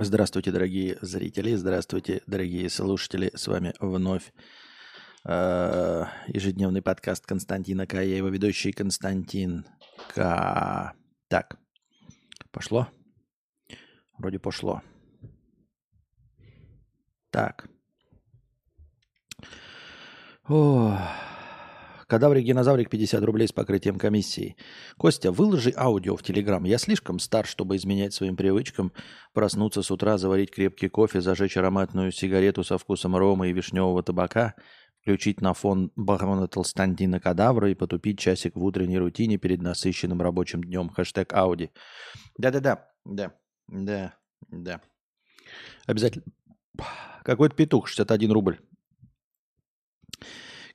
Здравствуйте, дорогие зрители, здравствуйте, дорогие слушатели. С вами вновь э, ежедневный подкаст Константина К. Я его ведущий Константин К. Так, пошло? Вроде пошло. Так. О, Кадаврик Динозаврик 50 рублей с покрытием комиссии. Костя, выложи аудио в Телеграм. Я слишком стар, чтобы изменять своим привычкам. Проснуться с утра, заварить крепкий кофе, зажечь ароматную сигарету со вкусом рома и вишневого табака, включить на фон барона Толстантина Кадавра и потупить часик в утренней рутине перед насыщенным рабочим днем. Хэштег Ауди. Да-да-да, да, да, да. Обязательно. Какой-то петух, 61 рубль.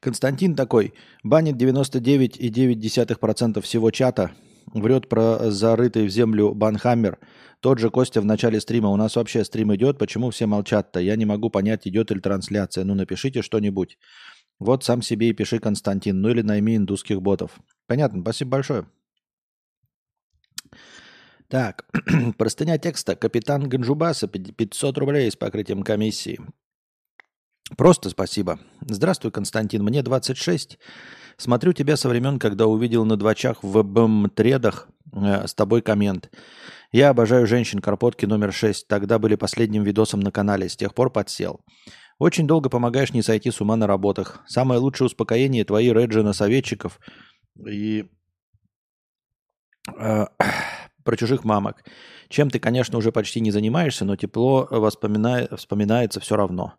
Константин такой, банит 99,9% всего чата, врет про зарытый в землю банхаммер. Тот же Костя в начале стрима. У нас вообще стрим идет, почему все молчат-то? Я не могу понять, идет ли трансляция. Ну, напишите что-нибудь. Вот сам себе и пиши, Константин. Ну или найми индусских ботов. Понятно, спасибо большое. Так, простыня текста. Капитан Ганджубаса, 500 рублей с покрытием комиссии. Просто спасибо. Здравствуй, Константин. Мне 26. Смотрю тебя со времен, когда увидел на двачах в БМ-тредах э, с тобой коммент. Я обожаю женщин Карпотки номер 6. Тогда были последним видосом на канале. С тех пор подсел. Очень долго помогаешь не сойти с ума на работах. Самое лучшее успокоение твои реджи советчиков и э, про чужих мамок. Чем ты, конечно, уже почти не занимаешься, но тепло воспомина... вспоминается все равно.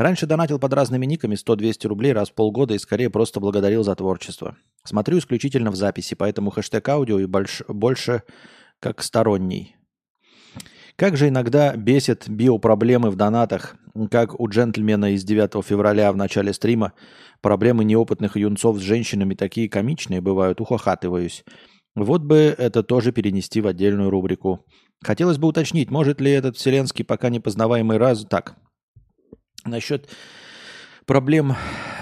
Раньше донатил под разными никами 100-200 рублей раз в полгода и скорее просто благодарил за творчество. Смотрю исключительно в записи, поэтому хэштег аудио и больш, больше как сторонний. Как же иногда бесит биопроблемы в донатах, как у джентльмена из 9 февраля в начале стрима. Проблемы неопытных юнцов с женщинами такие комичные бывают, ухахатываюсь. Вот бы это тоже перенести в отдельную рубрику. Хотелось бы уточнить, может ли этот вселенский пока непознаваемый раз... Так, Насчет проблем,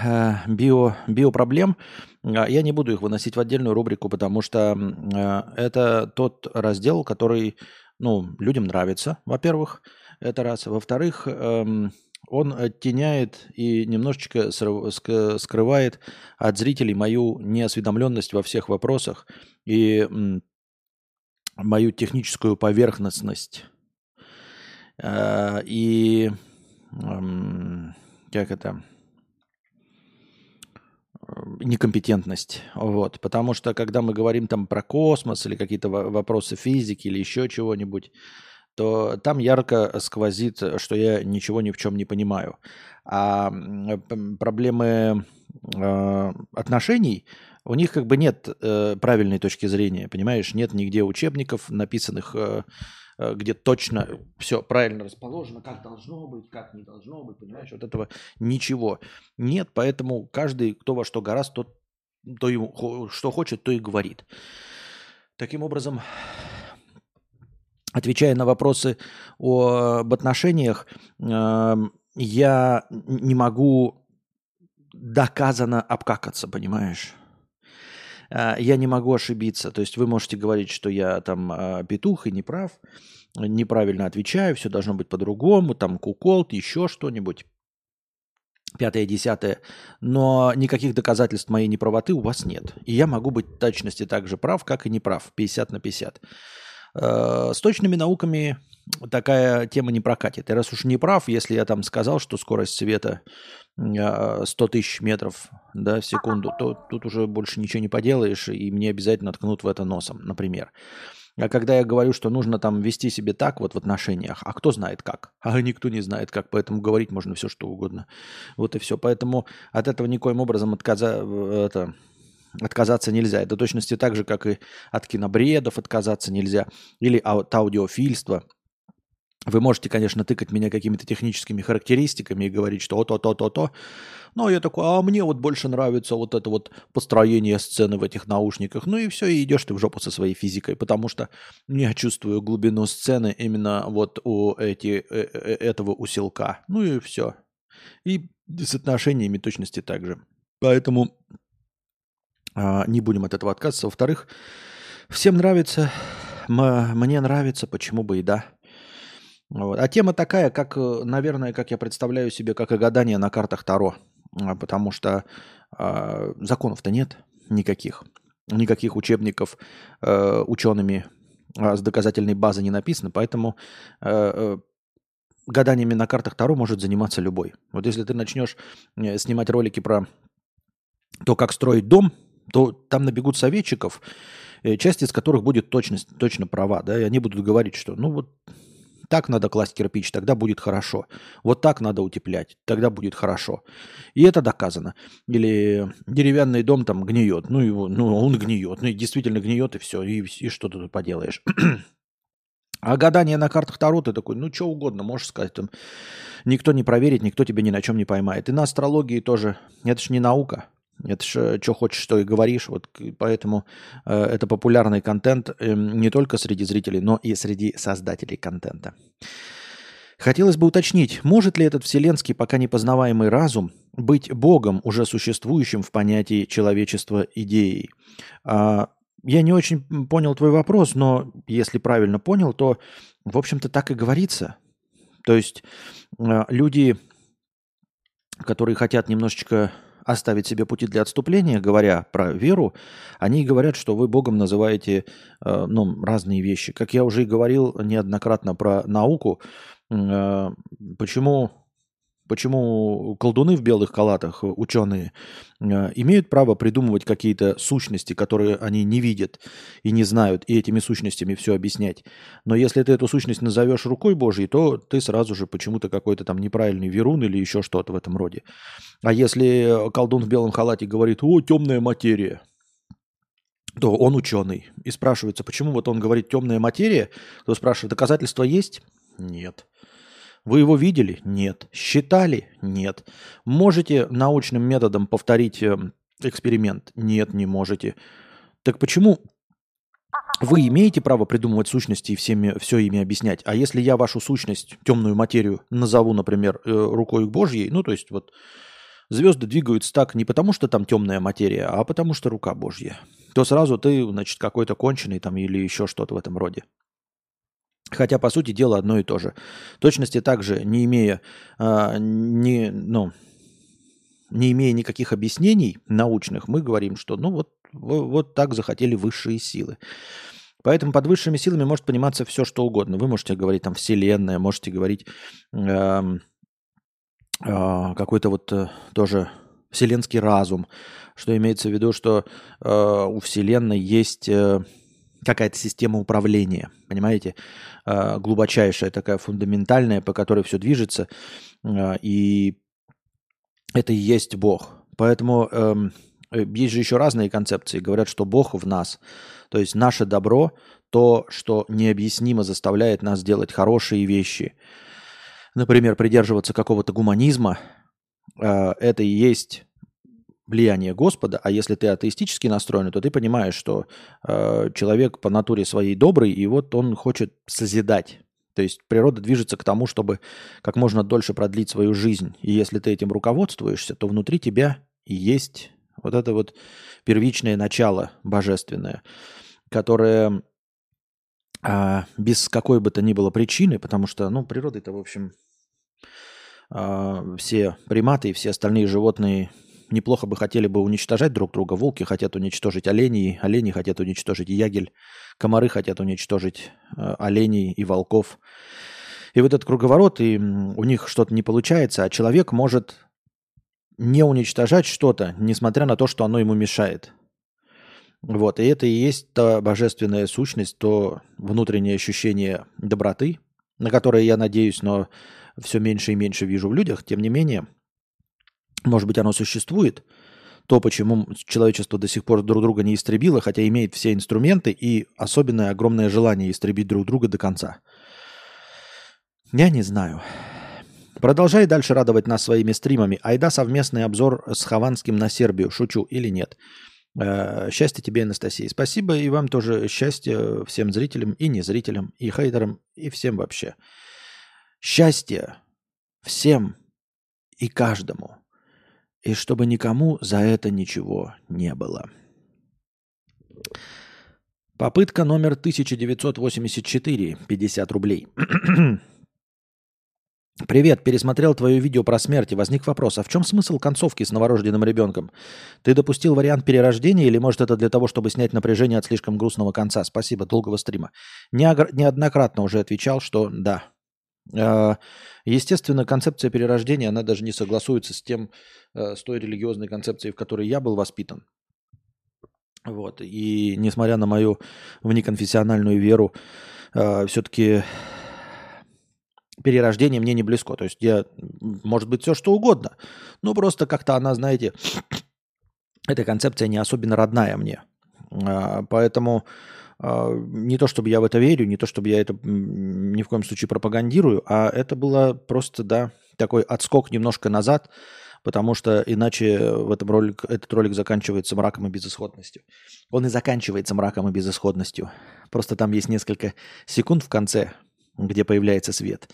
э, био, биопроблем, э, я не буду их выносить в отдельную рубрику, потому что э, это тот раздел, который ну, людям нравится, во-первых, это раз. Во-вторых, эм, он оттеняет и немножечко скрывает от зрителей мою неосведомленность во всех вопросах и мою техническую поверхностность. И как это, некомпетентность. Вот. Потому что, когда мы говорим там про космос или какие-то вопросы физики или еще чего-нибудь, то там ярко сквозит, что я ничего ни в чем не понимаю. А проблемы э, отношений, у них как бы нет э, правильной точки зрения, понимаешь? Нет нигде учебников, написанных э, Э, где точно все правильно расположено, как должно быть, как не должно быть, понимаешь, вот этого ничего нет, поэтому каждый, кто во что гораст, тот, то ему, что хочет, то и говорит. Таким образом, отвечая на вопросы об отношениях, эм, я не могу доказанно обкакаться, понимаешь? А, я не могу ошибиться. То есть вы можете говорить, что я там а, петух и не прав, неправильно отвечаю, все должно быть по-другому, там куколт, еще что-нибудь. Пятое, десятое. Но никаких доказательств моей неправоты у вас нет. И я могу быть в точности так же прав, как и не прав. 50 на 50. А, с точными науками такая тема не прокатит. И раз уж не прав, если я там сказал, что скорость света 100 тысяч метров да, в секунду, то тут уже больше ничего не поделаешь, и мне обязательно ткнут в это носом, например. А когда я говорю, что нужно там вести себе так вот в отношениях, а кто знает как? А никто не знает как, поэтому говорить можно все что угодно. Вот и все. Поэтому от этого никоим образом отказа, это, отказаться нельзя. Это точности так же, как и от кинобредов отказаться нельзя. Или от аудиофильства – вы можете, конечно, тыкать меня какими-то техническими характеристиками и говорить, что то-то-то-то. Но я такой, а мне вот больше нравится вот это вот построение сцены в этих наушниках. Ну и все, и идешь ты в жопу со своей физикой, потому что я чувствую глубину сцены именно вот у эти, э, э, этого усилка. Ну и все. И с отношениями точности так же. Поэтому а, не будем от этого отказываться. Во-вторых, всем нравится, мне нравится, почему бы и да. Вот. А тема такая, как, э, наверное, как я представляю себе, как и гадание на картах Таро. А, потому что э, законов-то нет никаких. Никаких учебников э, учеными э, с доказательной базы не написано. Поэтому э, э, гаданиями на картах Таро может заниматься любой. Вот если ты начнешь э, снимать ролики про то, как строить дом, то там набегут советчиков, часть из которых будет точность, точно права, да, и они будут говорить, что ну вот так надо класть кирпич, тогда будет хорошо. Вот так надо утеплять, тогда будет хорошо. И это доказано. Или деревянный дом там гниет, ну его, ну он гниет, ну и действительно гниет и все, и, и что ты тут поделаешь. А гадание на картах Таро ты такой, ну что угодно, можешь сказать, там никто не проверит, никто тебя ни на чем не поймает. И на астрологии тоже, это же не наука, это же что хочешь, что и говоришь. Вот поэтому э, это популярный контент э, не только среди зрителей, но и среди создателей контента. Хотелось бы уточнить, может ли этот вселенский пока непознаваемый разум быть Богом, уже существующим в понятии человечества идеей? А, я не очень понял твой вопрос, но если правильно понял, то, в общем-то, так и говорится. То есть э, люди, которые хотят немножечко оставить себе пути для отступления, говоря про веру, они говорят, что вы Богом называете э, ну, разные вещи. Как я уже и говорил неоднократно про науку, э, почему Почему колдуны в белых халатах, ученые, э, имеют право придумывать какие-то сущности, которые они не видят и не знают, и этими сущностями все объяснять. Но если ты эту сущность назовешь рукой Божьей, то ты сразу же почему-то какой-то там неправильный верун или еще что-то в этом роде. А если колдун в белом халате говорит, о, темная материя, то он ученый. И спрашивается, почему вот он говорит темная материя, то спрашивает, доказательства есть? Нет. Вы его видели? Нет. Считали? Нет. Можете научным методом повторить э, эксперимент? Нет, не можете. Так почему вы имеете право придумывать сущности и всеми, все ими объяснять? А если я вашу сущность, темную материю, назову, например, э, рукой Божьей, ну, то есть вот звезды двигаются так не потому, что там темная материя, а потому, что рука Божья, то сразу ты, значит, какой-то конченый там или еще что-то в этом роде. Хотя, по сути дела, одно и то же. Точности также, не имея, э, не, ну, не имея никаких объяснений научных, мы говорим, что ну вот, вот так захотели высшие силы. Поэтому под высшими силами может пониматься все, что угодно. Вы можете говорить там Вселенная, можете говорить э, э, какой-то вот э, тоже вселенский разум, что имеется в виду, что э, у Вселенной есть... Э, какая-то система управления, понимаете, а, глубочайшая такая фундаментальная, по которой все движется, а, и это и есть Бог. Поэтому эм, э, есть же еще разные концепции. Говорят, что Бог в нас, то есть наше добро, то, что необъяснимо заставляет нас делать хорошие вещи. Например, придерживаться какого-то гуманизма, э, это и есть влияние Господа, а если ты атеистически настроен, то ты понимаешь, что э, человек по натуре своей добрый, и вот он хочет созидать. То есть природа движется к тому, чтобы как можно дольше продлить свою жизнь. И если ты этим руководствуешься, то внутри тебя есть вот это вот первичное начало божественное, которое э, без какой бы то ни было причины, потому что, ну, природа это, в общем, э, все приматы и все остальные животные неплохо бы хотели бы уничтожать друг друга. Волки хотят уничтожить оленей, олени хотят уничтожить ягель, комары хотят уничтожить э, оленей и волков. И вот этот круговорот, и у них что-то не получается, а человек может не уничтожать что-то, несмотря на то, что оно ему мешает. Вот, и это и есть та божественная сущность, то внутреннее ощущение доброты, на которое я надеюсь, но все меньше и меньше вижу в людях, тем не менее – может быть, оно существует, то, почему человечество до сих пор друг друга не истребило, хотя имеет все инструменты и особенное огромное желание истребить друг друга до конца. Я не знаю. Продолжай дальше радовать нас своими стримами. Айда совместный обзор с Хованским на Сербию. Шучу или нет? Э, счастья тебе, Анастасия. Спасибо и вам тоже счастья всем зрителям и незрителям, и хейтерам, и всем вообще. Счастье всем и каждому и чтобы никому за это ничего не было. Попытка номер 1984, 50 рублей. Привет, пересмотрел твое видео про смерть и возник вопрос, а в чем смысл концовки с новорожденным ребенком? Ты допустил вариант перерождения или может это для того, чтобы снять напряжение от слишком грустного конца? Спасибо, долгого стрима. Неоднократно уже отвечал, что да. А, естественно, концепция перерождения, она даже не согласуется с тем, э, с той религиозной концепцией, в которой я был воспитан. Вот. И несмотря на мою внеконфессиональную веру, э, все-таки перерождение мне не близко. То есть я, может быть, все что угодно. Но просто как-то она, знаете, эта концепция не особенно родная мне. А, поэтому а, не то, чтобы я в это верю, не то, чтобы я это ни в коем случае пропагандирую, а это было просто, да, такой отскок немножко назад, потому что иначе в этом ролик, этот ролик заканчивается мраком и безысходностью. Он и заканчивается мраком и безысходностью. Просто там есть несколько секунд в конце, где появляется свет.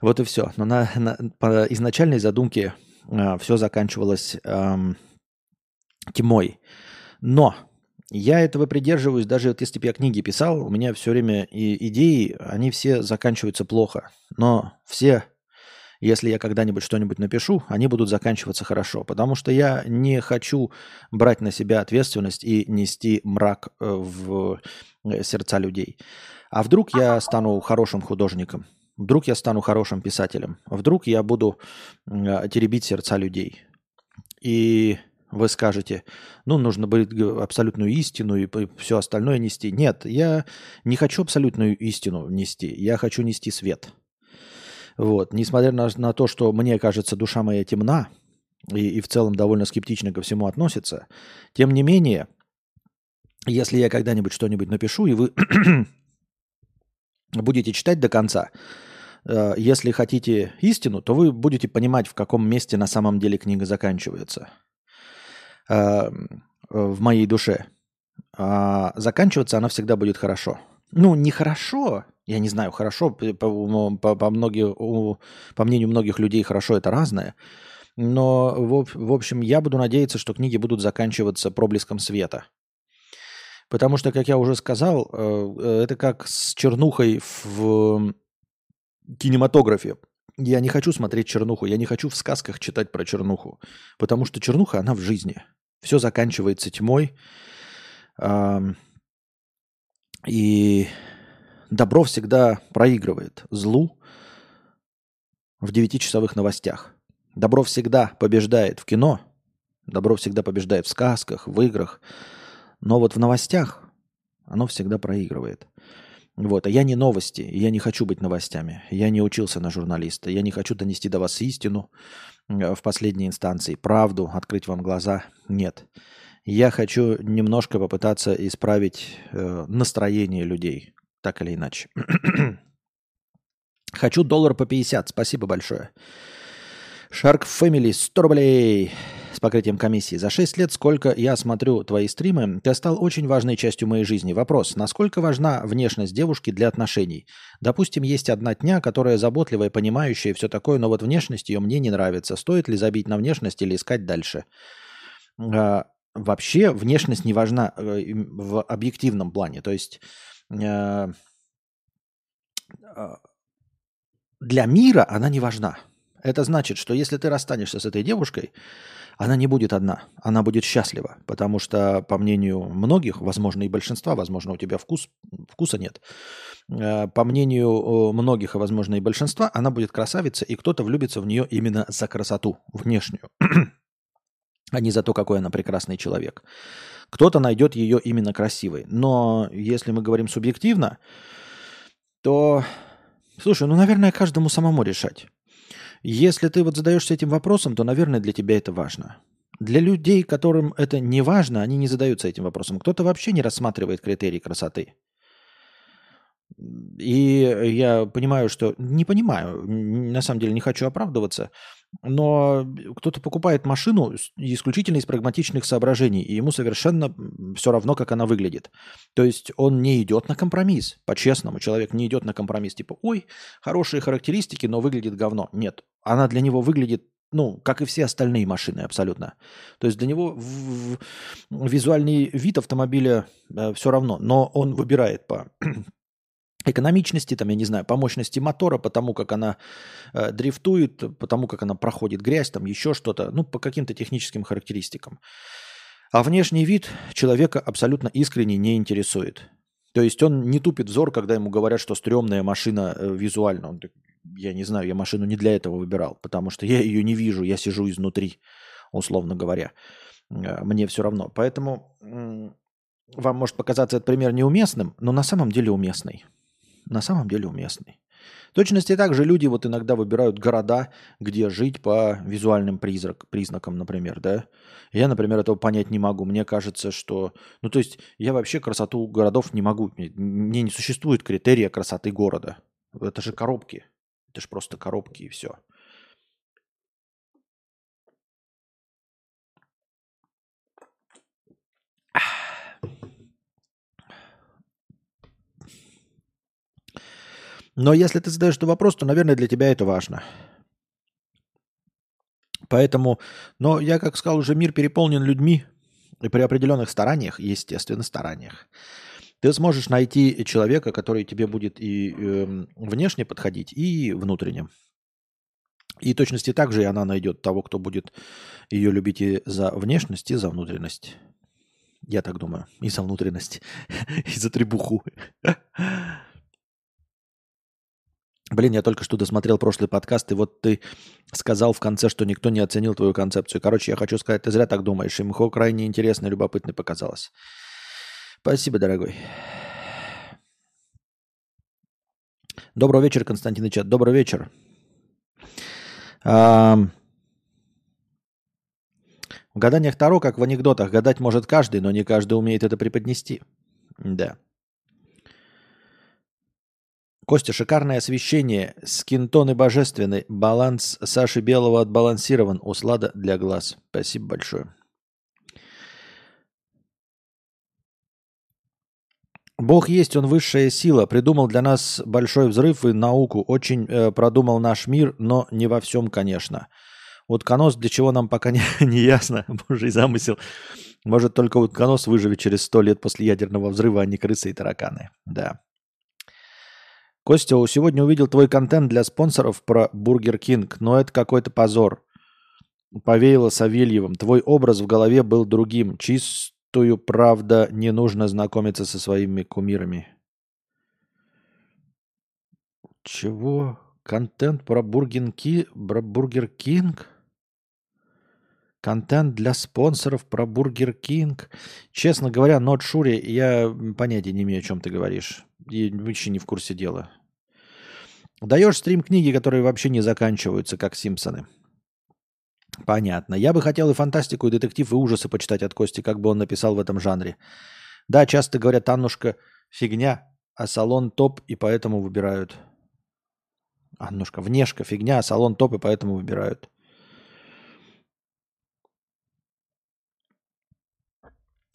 Вот и все. Но на, на, по изначальной задумке э, все заканчивалось э, тьмой. Но я этого придерживаюсь, даже вот если бы я книги писал, у меня все время и идеи, они все заканчиваются плохо. Но все, если я когда-нибудь что-нибудь напишу, они будут заканчиваться хорошо. Потому что я не хочу брать на себя ответственность и нести мрак э, в э, сердца людей. А вдруг я стану хорошим художником? Вдруг я стану хорошим писателем? Вдруг я буду теребить сердца людей? И вы скажете, ну, нужно будет абсолютную истину и все остальное нести. Нет, я не хочу абсолютную истину нести. Я хочу нести свет. Вот. Несмотря на, на то, что мне кажется, душа моя темна и, и в целом довольно скептично ко всему относится, тем не менее, если я когда-нибудь что-нибудь напишу, и вы будете читать до конца, э, если хотите истину, то вы будете понимать, в каком месте на самом деле книга заканчивается э, в моей душе. А заканчиваться она всегда будет хорошо. Ну, не хорошо, я не знаю, хорошо, по, по, по, многих, по мнению многих людей хорошо это разное, но в, в общем я буду надеяться, что книги будут заканчиваться проблеском света. Потому что, как я уже сказал, э, э, это как с чернухой в кинематографе. Я не хочу смотреть чернуху, я не хочу в сказках читать про чернуху, потому что чернуха, она в жизни. Все заканчивается тьмой. И добро всегда проигрывает злу в девятичасовых новостях. Добро всегда побеждает в кино, добро всегда побеждает в сказках, в играх – но вот в новостях оно всегда проигрывает. Вот, а я не новости, я не хочу быть новостями. Я не учился на журналиста, я не хочу донести до вас истину э, в последней инстанции, правду, открыть вам глаза. Нет. Я хочу немножко попытаться исправить э, настроение людей, так или иначе. хочу доллар по 50, спасибо большое. Shark Family 100 рублей с покрытием комиссии. За 6 лет, сколько я смотрю твои стримы, ты стал очень важной частью моей жизни. Вопрос, насколько важна внешность девушки для отношений? Допустим, есть одна дня, которая заботливая, понимающая, все такое, но вот внешность ее мне не нравится. Стоит ли забить на внешность или искать дальше? А, вообще внешность не важна э, в объективном плане. То есть э, а, для мира она не важна. Это значит, что если ты расстанешься с этой девушкой, она не будет одна, она будет счастлива, потому что, по мнению многих, возможно, и большинства, возможно, у тебя вкус, вкуса нет, э, по мнению многих, и, возможно, и большинства, она будет красавица, и кто-то влюбится в нее именно за красоту внешнюю, а не за то, какой она прекрасный человек. Кто-то найдет ее именно красивой. Но если мы говорим субъективно, то, слушай, ну, наверное, каждому самому решать. Если ты вот задаешься этим вопросом, то, наверное, для тебя это важно. Для людей, которым это не важно, они не задаются этим вопросом. Кто-то вообще не рассматривает критерии красоты. И я понимаю, что... Не понимаю, на самом деле не хочу оправдываться, но кто-то покупает машину исключительно из прагматичных соображений, и ему совершенно все равно, как она выглядит. То есть он не идет на компромисс, по-честному. Человек не идет на компромисс, типа, ой, хорошие характеристики, но выглядит говно. Нет, она для него выглядит ну, как и все остальные машины абсолютно. То есть для него в, в, визуальный вид автомобиля э, все равно, но он выбирает по экономичности, там, я не знаю, по мощности мотора, по тому, как она э, дрифтует, по тому, как она проходит грязь, там еще что-то, ну, по каким-то техническим характеристикам. А внешний вид человека абсолютно искренне не интересует. То есть он не тупит взор, когда ему говорят, что стрёмная машина э, визуально. Он, я не знаю, я машину не для этого выбирал, потому что я ее не вижу, я сижу изнутри, условно говоря. Э, мне все равно. Поэтому э, вам может показаться этот пример неуместным, но на самом деле уместный на самом деле уместный. В точности также люди вот иногда выбирают города, где жить по визуальным призрак, признакам, например, да. Я, например, этого понять не могу. Мне кажется, что... Ну, то есть я вообще красоту городов не могу. Мне не существует критерия красоты города. Это же коробки. Это же просто коробки и все. Но если ты задаешь этот вопрос, то, наверное, для тебя это важно. Поэтому, но я, как сказал, уже мир переполнен людьми, и при определенных стараниях, естественно, стараниях, ты сможешь найти человека, который тебе будет и э, внешне подходить, и внутренне. И точности также и она найдет того, кто будет ее любить и за внешность, и за внутренность. Я так думаю. И за внутренность, и за требуху. Блин, я только что досмотрел прошлый подкаст, и вот ты сказал в конце, что никто не оценил твою концепцию. Короче, я хочу сказать, ты зря так думаешь. Имхо крайне интересно и любопытно показалось. Спасибо, дорогой. Добрый вечер, Константин Чат. Добрый вечер. А... В гаданиях Таро, как в анекдотах, гадать может каждый, но не каждый умеет это преподнести. Да. Костя, шикарное освещение, скинтоны божественный, баланс Саши Белого отбалансирован, услада для глаз. Спасибо большое. Бог есть, он высшая сила, придумал для нас большой взрыв и науку, очень э, продумал наш мир, но не во всем, конечно. Утконос, для чего нам пока не, не ясно, божий замысел. Может, только утконос выживет через сто лет после ядерного взрыва, а не крысы и тараканы. Да. Костя, сегодня увидел твой контент для спонсоров про Бургер Кинг, но это какой-то позор. Повеяло Савельевым. Твой образ в голове был другим. Чистую, правда, не нужно знакомиться со своими кумирами. Чего? Контент про Бургер, Ки... про Бургер Кинг? Контент для спонсоров про Бургер Кинг. Честно говоря, not sure, я понятия не имею, о чем ты говоришь. И вообще не в курсе дела. Даешь стрим книги, которые вообще не заканчиваются, как Симпсоны. Понятно. Я бы хотел и фантастику, и детектив, и ужасы почитать от Кости, как бы он написал в этом жанре. Да, часто говорят, Аннушка фигня, а салон топ, и поэтому выбирают. Аннушка, внешка фигня, а салон топ, и поэтому выбирают.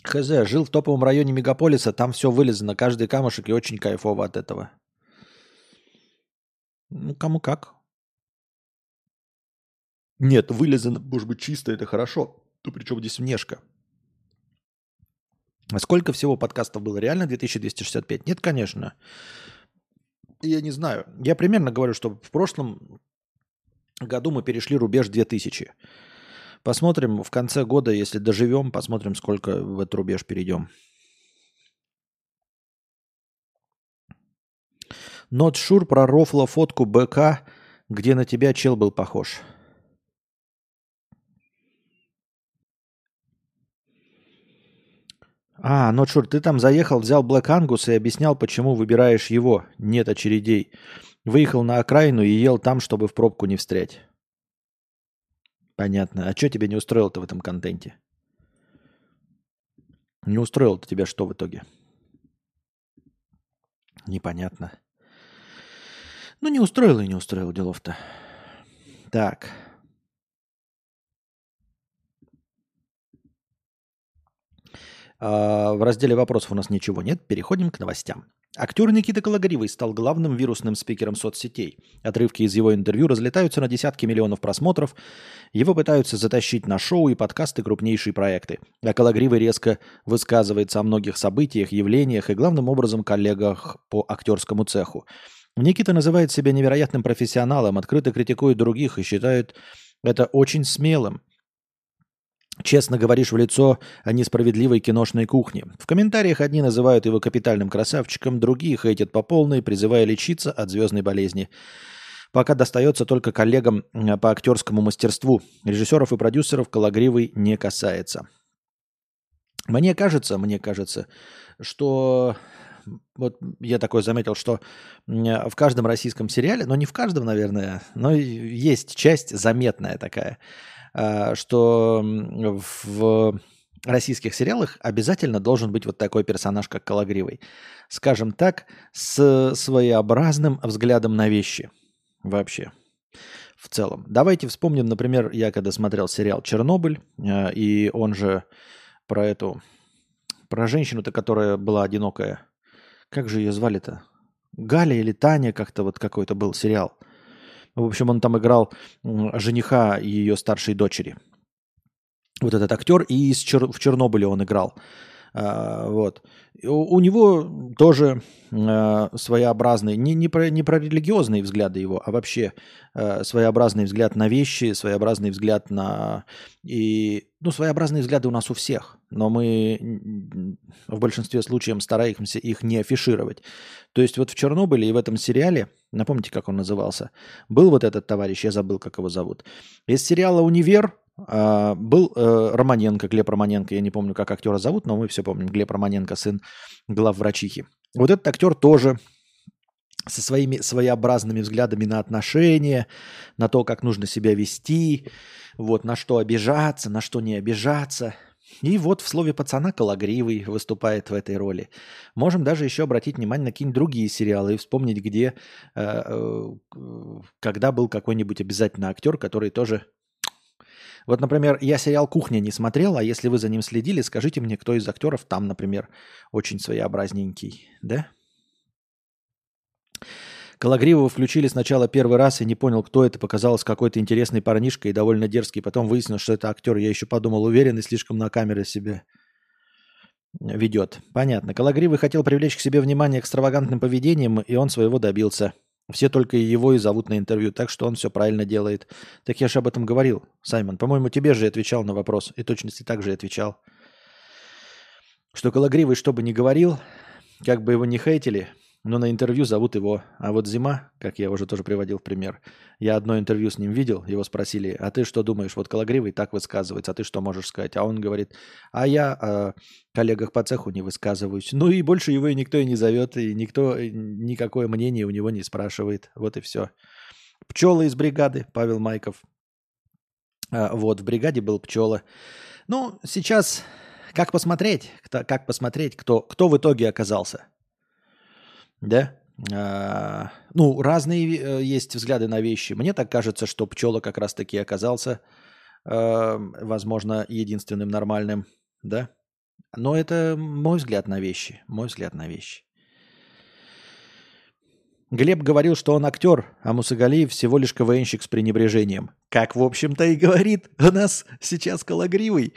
Хз, жил в топовом районе мегаполиса, там все вылезано, каждый камушек, и очень кайфово от этого. Ну, кому как. Нет, вылезано, может быть, чисто, это хорошо. То причем здесь внешка. А сколько всего подкастов было? Реально 2265? Нет, конечно. Я не знаю. Я примерно говорю, что в прошлом году мы перешли рубеж 2000. Посмотрим в конце года, если доживем, посмотрим, сколько в этот рубеж перейдем. Not sure про рофла фотку БК, где на тебя чел был похож. А, Not sure, ты там заехал, взял Black Angus и объяснял, почему выбираешь его. Нет очередей. Выехал на окраину и ел там, чтобы в пробку не встрять. Понятно. А что тебя не устроило-то в этом контенте? Не устроило-то тебя что в итоге? Непонятно. Ну, не устроил и не устроил делов-то. Так. А, в разделе вопросов у нас ничего нет. Переходим к новостям. Актер Никита Кологривый стал главным вирусным спикером соцсетей. Отрывки из его интервью разлетаются на десятки миллионов просмотров. Его пытаются затащить на шоу и подкасты крупнейшие проекты. А Кологривый резко высказывается о многих событиях, явлениях и главным образом коллегах по актерскому цеху. Никита называет себя невероятным профессионалом, открыто критикует других и считает это очень смелым. Честно говоришь в лицо о несправедливой киношной кухне. В комментариях одни называют его капитальным красавчиком, другие хейтят по полной, призывая лечиться от звездной болезни. Пока достается только коллегам по актерскому мастерству. Режиссеров и продюсеров Калагривый не касается. Мне кажется, мне кажется, что вот я такой заметил, что в каждом российском сериале, но не в каждом, наверное, но есть часть заметная такая – а, что в российских сериалах обязательно должен быть вот такой персонаж, как Калагривый. Скажем так, с своеобразным взглядом на вещи вообще в целом. Давайте вспомним, например, я когда смотрел сериал «Чернобыль», а, и он же про эту, про женщину-то, которая была одинокая. Как же ее звали-то? Галя или Таня как-то вот какой-то был сериал – в общем, он там играл жениха ее старшей дочери. Вот этот актер. И из Чер... в Чернобыле он играл. А, вот. У, у него тоже а, своеобразный, не, не, про, не про религиозные взгляды его, а вообще а, своеобразный взгляд на вещи, своеобразный взгляд на... И, ну, своеобразные взгляды у нас у всех, но мы в большинстве случаев стараемся их не афишировать. То есть вот в Чернобыле и в этом сериале, напомните, как он назывался, был вот этот товарищ, я забыл, как его зовут. Из сериала «Универ» А, был э, Романенко, Глеб Романенко, я не помню, как актера зовут, но мы все помним, Глеб Романенко, сын главврачихи. Вот этот актер тоже со своими своеобразными взглядами на отношения, на то, как нужно себя вести, вот, на что обижаться, на что не обижаться. И вот в слове пацана Калагривый выступает в этой роли. Можем даже еще обратить внимание на какие-нибудь другие сериалы и вспомнить, где, э, э, когда был какой-нибудь обязательно актер, который тоже вот, например, я сериал «Кухня» не смотрел, а если вы за ним следили, скажите мне, кто из актеров там, например, очень своеобразненький, да? Калагривого включили сначала первый раз и не понял, кто это. Показалось какой-то интересный парнишка и довольно дерзкий. Потом выяснилось, что это актер. Я еще подумал, уверенный слишком на камеры себе ведет. Понятно. Калагривый хотел привлечь к себе внимание экстравагантным поведением, и он своего добился. Все только его и зовут на интервью, так что он все правильно делает. Так я же об этом говорил, Саймон. По-моему, тебе же отвечал на вопрос. И точности так же отвечал. Что Калагривый что бы ни говорил, как бы его не хейтили, но на интервью зовут его. А вот Зима, как я уже тоже приводил в пример, я одно интервью с ним видел, его спросили, а ты что думаешь, вот Калагривый так высказывается, а ты что можешь сказать? А он говорит, а я о коллегах по цеху не высказываюсь. Ну и больше его и никто и не зовет, и никто никакое мнение у него не спрашивает. Вот и все. Пчелы из бригады, Павел Майков. А, вот, в бригаде был пчела. Ну, сейчас как посмотреть, как посмотреть, кто, кто в итоге оказался – да? А, ну, разные э, есть взгляды на вещи. Мне так кажется, что пчела как раз-таки оказался, э, возможно, единственным нормальным, да? Но это мой взгляд на вещи. Мой взгляд на вещи. Глеб говорил, что он актер, а Мусагалиев всего лишь КВНщик с пренебрежением. Как, в общем-то, и говорит у нас сейчас Калагривый.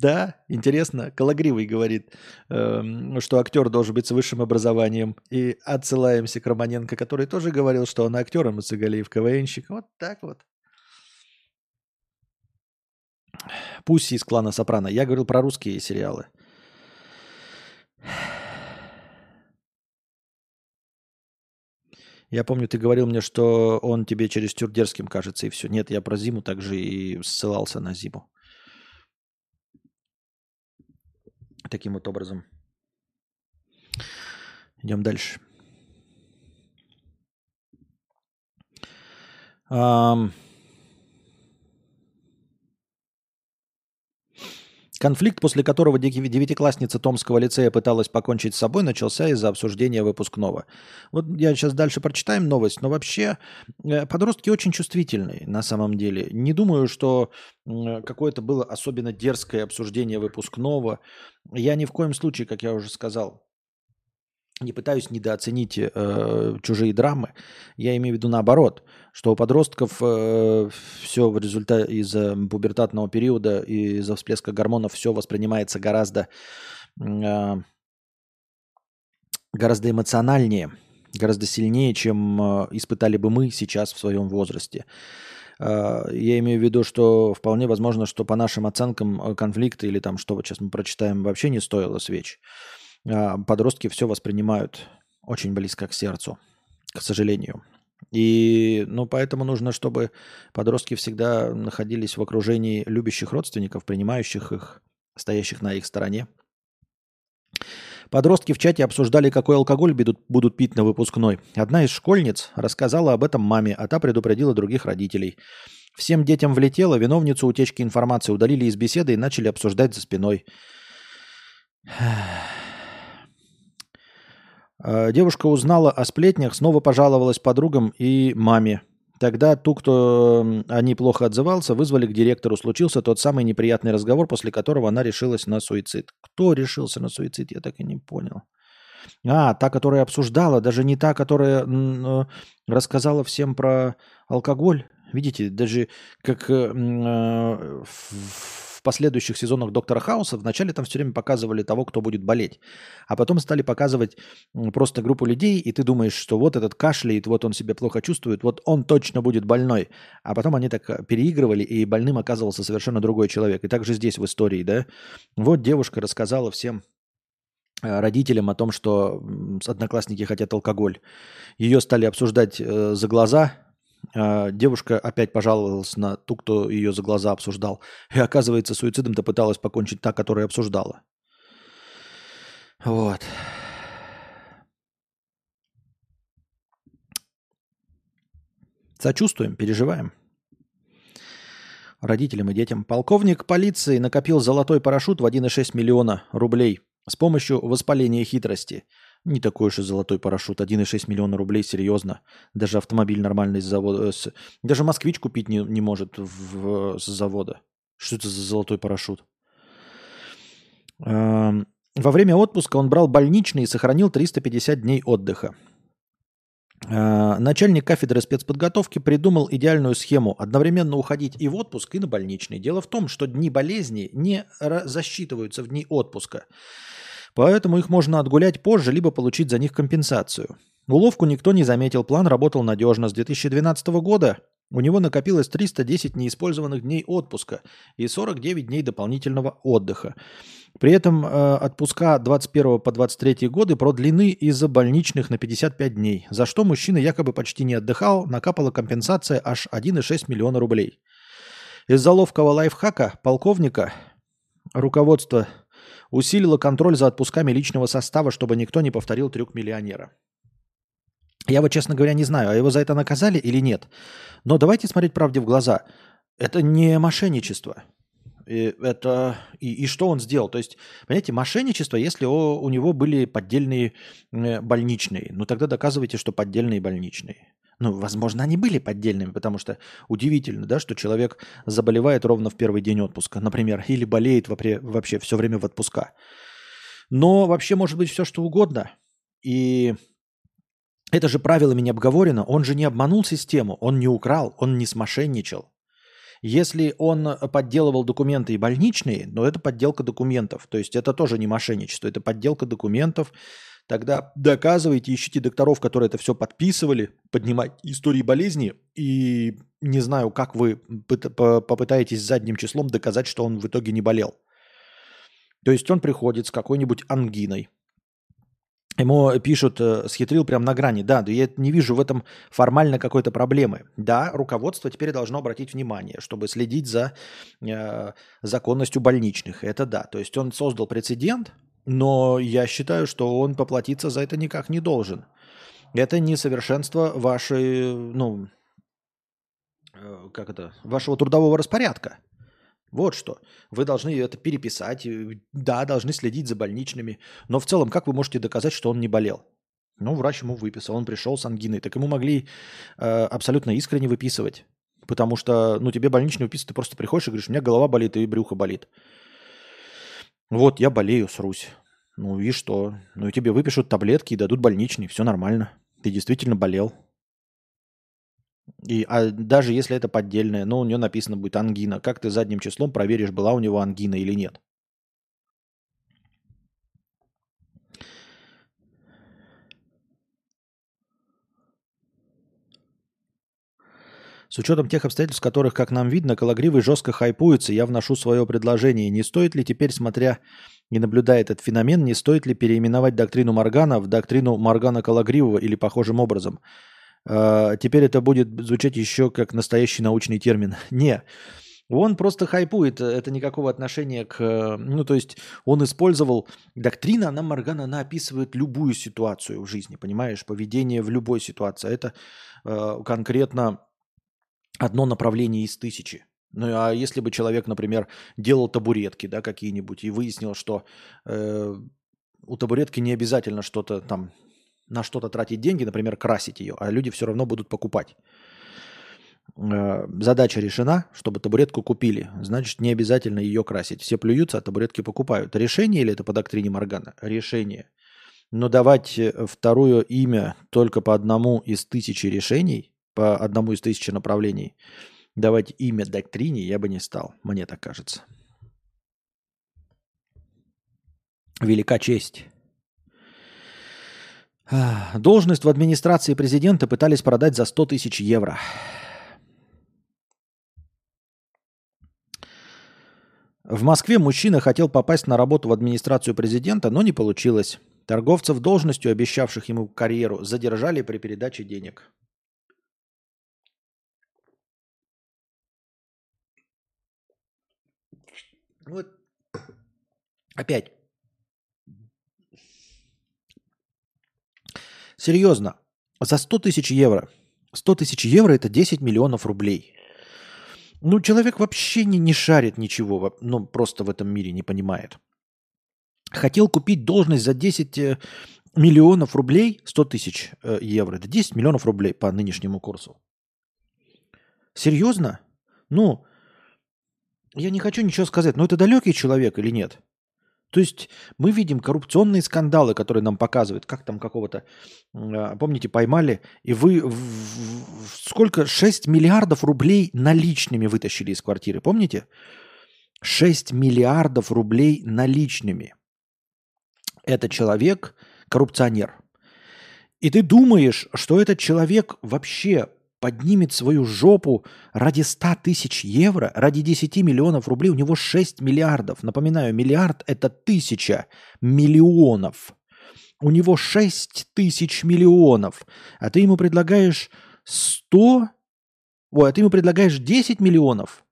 Да, интересно. Калагривый говорит, э, что актер должен быть с высшим образованием. И отсылаемся к Романенко, который тоже говорил, что он актер, а Мацагалиев КВНщик. Вот так вот. Пусси из клана Сопрано. Я говорил про русские сериалы. Я помню, ты говорил мне, что он тебе через Тюрдерским кажется, и все. Нет, я про зиму также и ссылался на зиму. Таким вот образом. Идем дальше. Конфликт, после которого девятиклассница Томского лицея пыталась покончить с собой, начался из-за обсуждения выпускного. Вот я сейчас дальше прочитаем новость, но вообще э, подростки очень чувствительные на самом деле. Не думаю, что какое-то было особенно дерзкое обсуждение выпускного. Я ни в коем случае, как я уже сказал, не пытаюсь недооценить э, чужие драмы. Я имею в виду наоборот, что у подростков э, все в результате из-за пубертатного периода и из-за всплеска гормонов все воспринимается гораздо, э, гораздо эмоциональнее, гораздо сильнее, чем э, испытали бы мы сейчас в своем возрасте. Э, я имею в виду, что вполне возможно, что по нашим оценкам э, конфликта или там, что вот сейчас мы прочитаем, вообще не стоило свеч. Подростки все воспринимают очень близко к сердцу, к сожалению. И ну, поэтому нужно, чтобы подростки всегда находились в окружении любящих родственников, принимающих их, стоящих на их стороне. Подростки в чате обсуждали, какой алкоголь будут, будут пить на выпускной. Одна из школьниц рассказала об этом маме, а та предупредила других родителей. Всем детям влетело, виновницу утечки информации удалили из беседы и начали обсуждать за спиной. Э, девушка узнала о сплетнях, снова пожаловалась подругам и маме. Тогда ту, кто о ней плохо отзывался, вызвали к директору. Случился тот самый неприятный разговор, после которого она решилась на суицид. Кто решился на суицид, я так и не понял. А, та, которая обсуждала, даже не та, которая э, рассказала всем про алкоголь. Видите, даже как э, в последующих сезонах Доктора Хауса вначале там все время показывали того, кто будет болеть. А потом стали показывать просто группу людей, и ты думаешь, что вот этот кашляет, вот он себя плохо чувствует, вот он точно будет больной. А потом они так э, переигрывали, и больным оказывался совершенно другой человек. И также здесь в истории, да. Вот девушка рассказала всем э, родителям о том, что одноклассники хотят алкоголь. Ее стали обсуждать э, за глаза, девушка опять пожаловалась на ту, кто ее за глаза обсуждал. И оказывается, суицидом-то пыталась покончить та, которая обсуждала. Вот. Сочувствуем, переживаем. Родителям и детям. Полковник полиции накопил золотой парашют в 1,6 миллиона рублей с помощью воспаления хитрости – не такой уж и золотой парашют. 1,6 миллиона рублей, серьезно. Даже автомобиль нормальный с завода. С... Даже москвич купить не, не может в, с завода. Что это за золотой парашют? Эм, во время отпуска он брал больничный и сохранил 350 дней отдыха. Э, начальник кафедры спецподготовки придумал идеальную схему одновременно уходить и в отпуск, и на больничный. Дело в том, что дни болезни не засчитываются в дни отпуска. Поэтому их можно отгулять позже, либо получить за них компенсацию. Уловку никто не заметил, план работал надежно. С 2012 года у него накопилось 310 неиспользованных дней отпуска и 49 дней дополнительного отдыха. При этом э, отпуска 21 по 23 годы продлены из-за больничных на 55 дней, за что мужчина якобы почти не отдыхал, накапала компенсация аж 1,6 миллиона рублей. Из-за ловкого лайфхака полковника руководство усилила контроль за отпусками личного состава, чтобы никто не повторил трюк миллионера. Я вот, честно говоря, не знаю, а его за это наказали или нет. Но давайте смотреть правде в глаза. Это не мошенничество. И это и, и что он сделал? То есть, понимаете, мошенничество, если у, у него были поддельные э, больничные, ну тогда доказывайте, что поддельные больничные. Ну, возможно, они были поддельными, потому что удивительно, да, что человек заболевает ровно в первый день отпуска, например, или болеет вообще, все время в отпуска. Но вообще может быть все, что угодно. И это же правилами не обговорено. Он же не обманул систему, он не украл, он не смошенничал. Если он подделывал документы и больничные, но это подделка документов. То есть это тоже не мошенничество, это подделка документов, Тогда доказывайте, ищите докторов, которые это все подписывали, поднимать истории болезни, и не знаю, как вы попытаетесь задним числом доказать, что он в итоге не болел. То есть он приходит с какой-нибудь ангиной, Ему пишут, э, схитрил прям на грани. Да, да я не вижу в этом формально какой-то проблемы. Да, руководство теперь должно обратить внимание, чтобы следить за э, законностью больничных. Это да. То есть он создал прецедент, но я считаю, что он поплатиться за это никак не должен. Это несовершенство вашей, ну, э, как это, вашего трудового распорядка. Вот что. Вы должны это переписать. Да, должны следить за больничными. Но в целом, как вы можете доказать, что он не болел? Ну, врач ему выписал, он пришел с ангиной. Так ему могли э, абсолютно искренне выписывать. Потому что, ну, тебе больничный выписывают, ты просто приходишь и говоришь, у меня голова болит и брюхо болит. Вот, я болею, срусь. Ну и что? Ну и тебе выпишут таблетки и дадут больничный, все нормально. Ты действительно болел. И, а даже если это поддельное, но у нее написано будет ангина, как ты задним числом проверишь, была у него ангина или нет? С учетом тех обстоятельств, которых, как нам видно, Калагривый жестко хайпуется, я вношу свое предложение. Не стоит ли теперь, смотря и наблюдая этот феномен, не стоит ли переименовать доктрину Маргана в доктрину Маргана Калагривого или похожим образом? Э, теперь это будет звучать еще как настоящий научный термин. Не, он просто хайпует, это никакого отношения к... Ну, то есть он использовал... Доктрина, она, Моргана, она описывает любую ситуацию в жизни, понимаешь? Поведение в любой ситуации. Это э, конкретно одно направление из тысячи. Ну а если бы человек, например, делал табуретки, да, какие-нибудь, и выяснил, что э, у табуретки не обязательно что-то там на что-то тратить деньги, например, красить ее, а люди все равно будут покупать. Э, задача решена, чтобы табуретку купили. Значит, не обязательно ее красить. Все плюются, а табуретки покупают. Решение или это по доктрине Моргана? Решение. Но давать э, второе имя только по одному из тысячи решений – по одному из тысячи направлений давать имя доктрине я бы не стал, мне так кажется. Велика честь. Должность в администрации президента пытались продать за 100 тысяч евро. В Москве мужчина хотел попасть на работу в администрацию президента, но не получилось. Торговцев должностью, обещавших ему карьеру, задержали при передаче денег. Вот опять. Серьезно, за 100 тысяч евро. 100 тысяч евро это 10 миллионов рублей. Ну, человек вообще не, не шарит ничего, ну, просто в этом мире не понимает. Хотел купить должность за 10 э, миллионов рублей, 100 тысяч э, евро, это 10 миллионов рублей по нынешнему курсу. Серьезно? Ну, я не хочу ничего сказать, но это далекий человек или нет? То есть мы видим коррупционные скандалы, которые нам показывают, как там какого-то, а, помните, поймали, и вы в, в, сколько, 6 миллиардов рублей наличными вытащили из квартиры, помните? 6 миллиардов рублей наличными. Это человек коррупционер. И ты думаешь, что этот человек вообще поднимет свою жопу ради 100 тысяч евро, ради 10 миллионов рублей, у него 6 миллиардов. Напоминаю, миллиард – это тысяча миллионов. У него 6 тысяч миллионов. А ты ему предлагаешь 100, ой, а ты ему предлагаешь 10 миллионов.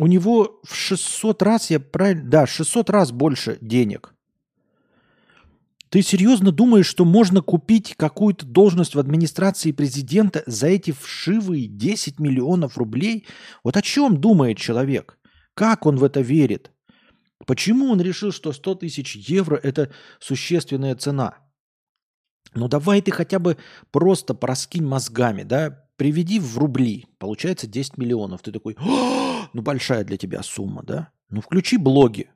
У него в 600 раз, я правильно, да, 600 раз больше денег. Ты серьезно думаешь, что можно купить какую-то должность в администрации президента за эти вшивые 10 миллионов рублей? Вот о чем думает человек? Как он в это верит? Почему он решил, что 100 тысяч евро – это существенная цена? Ну давай ты хотя бы просто проскинь мозгами, да? Приведи в рубли, получается 10 миллионов. Ты такой, ну большая для тебя сумма, да? Ну включи блоги,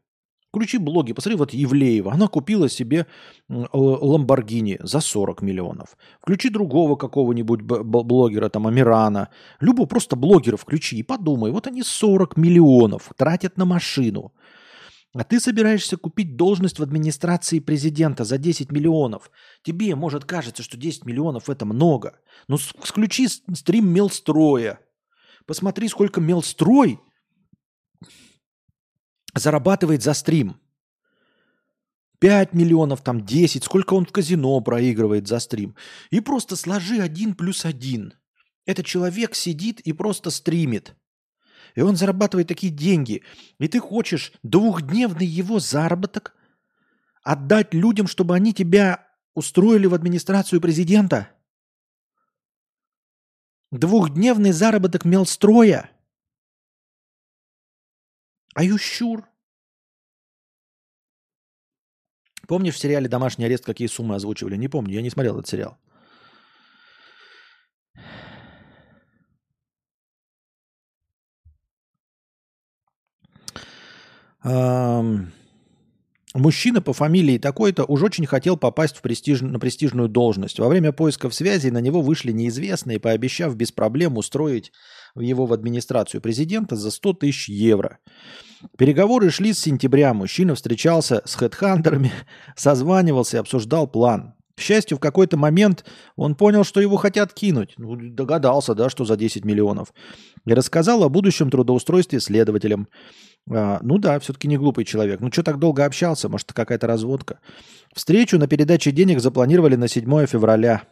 Включи блоги, посмотри, вот Евлеева, она купила себе Ламборгини за 40 миллионов. Включи другого какого-нибудь блогера, там, Амирана. Любого просто блогера включи и подумай, вот они 40 миллионов тратят на машину. А ты собираешься купить должность в администрации президента за 10 миллионов. Тебе, может, кажется, что 10 миллионов это много. Но включи стрим Мелстроя. Посмотри, сколько Мелстрой зарабатывает за стрим. 5 миллионов, там 10, сколько он в казино проигрывает за стрим. И просто сложи один плюс один. Этот человек сидит и просто стримит. И он зарабатывает такие деньги. И ты хочешь двухдневный его заработок отдать людям, чтобы они тебя устроили в администрацию президента? Двухдневный заработок мелстроя – Are you sure? Помнишь в сериале «Домашний арест» какие суммы озвучивали? Не помню, я не смотрел этот сериал. Мужчина по фамилии такой-то уж очень хотел попасть в престиж... на престижную должность. Во время поисков связи на него вышли неизвестные, пообещав без проблем устроить его в администрацию президента за 100 тысяч евро. Переговоры шли с сентября. Мужчина встречался с хедхантерами, созванивался и обсуждал план. К счастью, в какой-то момент он понял, что его хотят кинуть. Ну, догадался, да, что за 10 миллионов. И рассказал о будущем трудоустройстве следователям. А, ну да, все-таки не глупый человек. Ну что так долго общался? Может, какая-то разводка? Встречу на передаче денег запланировали на 7 февраля.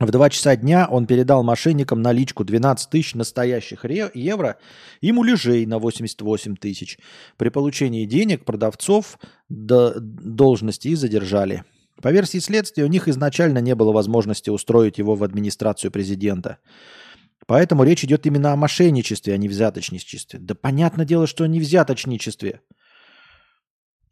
В 2 часа дня он передал мошенникам наличку 12 тысяч настоящих евро и муляжей на 88 тысяч. При получении денег продавцов до должности задержали. По версии следствия, у них изначально не было возможности устроить его в администрацию президента. Поэтому речь идет именно о мошенничестве, а не взяточничестве. Да понятное дело, что не взяточничестве.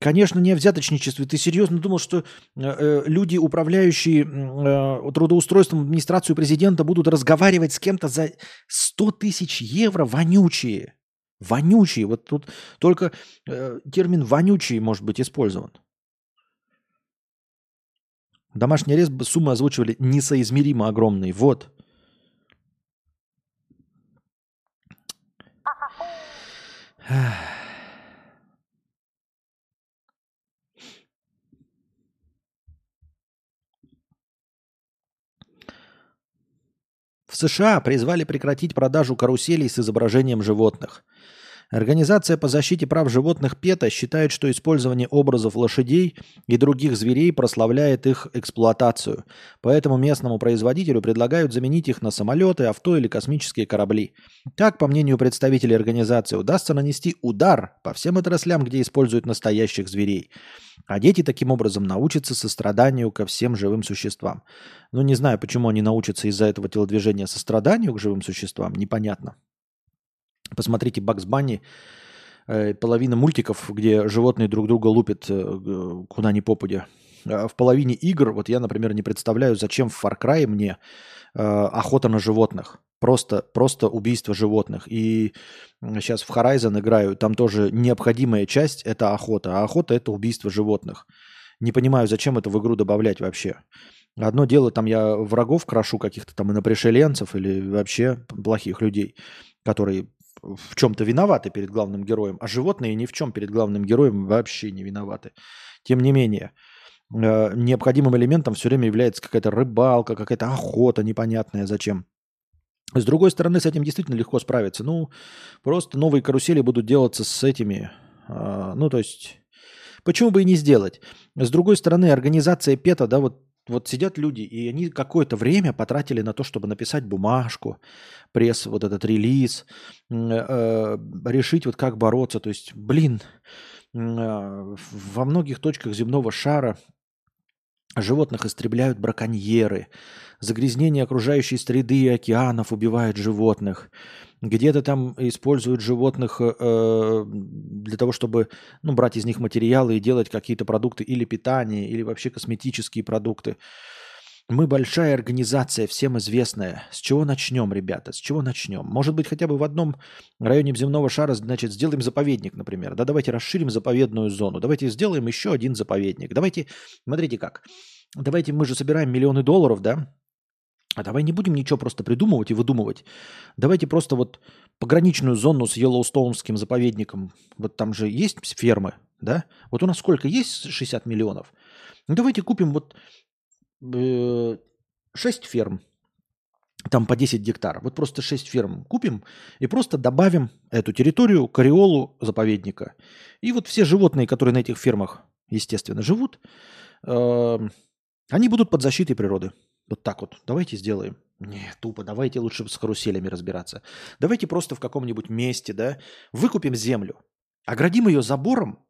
Конечно, не о взяточничестве. Ты серьезно думал, что э, э люди, управляющие э, трудоустройством администрацию президента, будут разговаривать с кем-то за 100 тысяч евро вонючие? Вонючие. Вот тут только э, термин вонючий может быть использован. Домашний арест суммы озвучивали несоизмеримо огромные. Вот. В США призвали прекратить продажу каруселей с изображением животных – Организация по защите прав животных ПЕТА считает, что использование образов лошадей и других зверей прославляет их эксплуатацию. Поэтому местному производителю предлагают заменить их на самолеты, авто или космические корабли. Так, по мнению представителей организации, удастся нанести удар по всем отраслям, где используют настоящих зверей. А дети таким образом научатся состраданию ко всем живым существам. Ну, не знаю, почему они научатся из-за этого телодвижения состраданию к живым существам, непонятно. Посмотрите Бакс Банни. Э, половина мультиков, где животные друг друга лупят э, куда ни попадя. А в половине игр, вот я, например, не представляю, зачем в Far Cry мне охота на животных. Просто, просто убийство животных. И сейчас в Horizon играю, там тоже необходимая часть – это охота. А охота – это убийство животных. Не понимаю, зачем это в игру добавлять вообще. Одно дело, там я врагов крошу каких-то там инопришеленцев или вообще плохих людей, которые в чем-то виноваты перед главным героем, а животные ни в чем перед главным героем вообще не виноваты. Тем не менее, э, необходимым элементом все время является какая-то рыбалка, какая-то охота непонятная зачем. С другой стороны, с этим действительно легко справиться. Ну, просто новые карусели будут делаться с этими. Э, ну, то есть, почему бы и не сделать? С другой стороны, организация ПЕТа, да, вот вот сидят люди, и они какое-то время потратили на то, чтобы написать бумажку, пресс, вот этот релиз, э, решить вот как бороться. То есть, блин, э, во многих точках земного шара животных истребляют браконьеры, загрязнение окружающей среды и океанов убивает животных. Где-то там используют животных э, для того, чтобы ну, брать из них материалы и делать какие-то продукты или питание, или вообще косметические продукты. Мы большая организация, всем известная. С чего начнем, ребята? С чего начнем? Может быть, хотя бы в одном районе земного шара, значит, сделаем заповедник, например. Да, давайте расширим заповедную зону. Давайте сделаем еще один заповедник. Давайте, смотрите как. Давайте мы же собираем миллионы долларов, да? А давай не будем ничего просто придумывать и выдумывать. Давайте просто вот пограничную зону с Йеллоустоунским заповедником. Вот там же есть фермы, да? Вот у нас сколько есть 60 миллионов? Ну, давайте купим вот 6 э, ферм, там по 10 гектар. Вот просто 6 ферм купим и просто добавим эту территорию к ореолу заповедника. И вот все животные, которые на этих фермах, естественно, живут, э, они будут под защитой природы. Вот так вот. Давайте сделаем. Не, тупо. Давайте лучше с каруселями разбираться. Давайте просто в каком-нибудь месте, да, выкупим землю, оградим ее забором,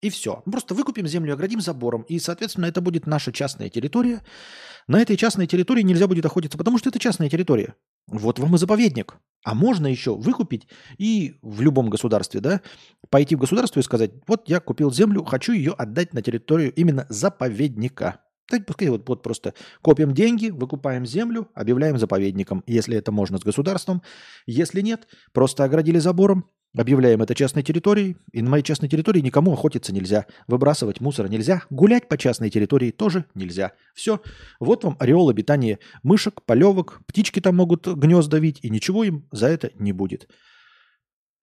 и все. Просто выкупим землю, оградим забором. И, соответственно, это будет наша частная территория. На этой частной территории нельзя будет охотиться, потому что это частная территория. Вот вам и заповедник. А можно еще выкупить и в любом государстве, да, пойти в государство и сказать, вот я купил землю, хочу ее отдать на территорию именно заповедника. Так пускай вот, вот просто копим деньги, выкупаем землю, объявляем заповедником, если это можно с государством. Если нет, просто оградили забором, объявляем это частной территорией, и на моей частной территории никому охотиться нельзя, выбрасывать мусор нельзя, гулять по частной территории тоже нельзя. Все, вот вам ореол обитания мышек, полевок, птички там могут гнезда вить, и ничего им за это не будет.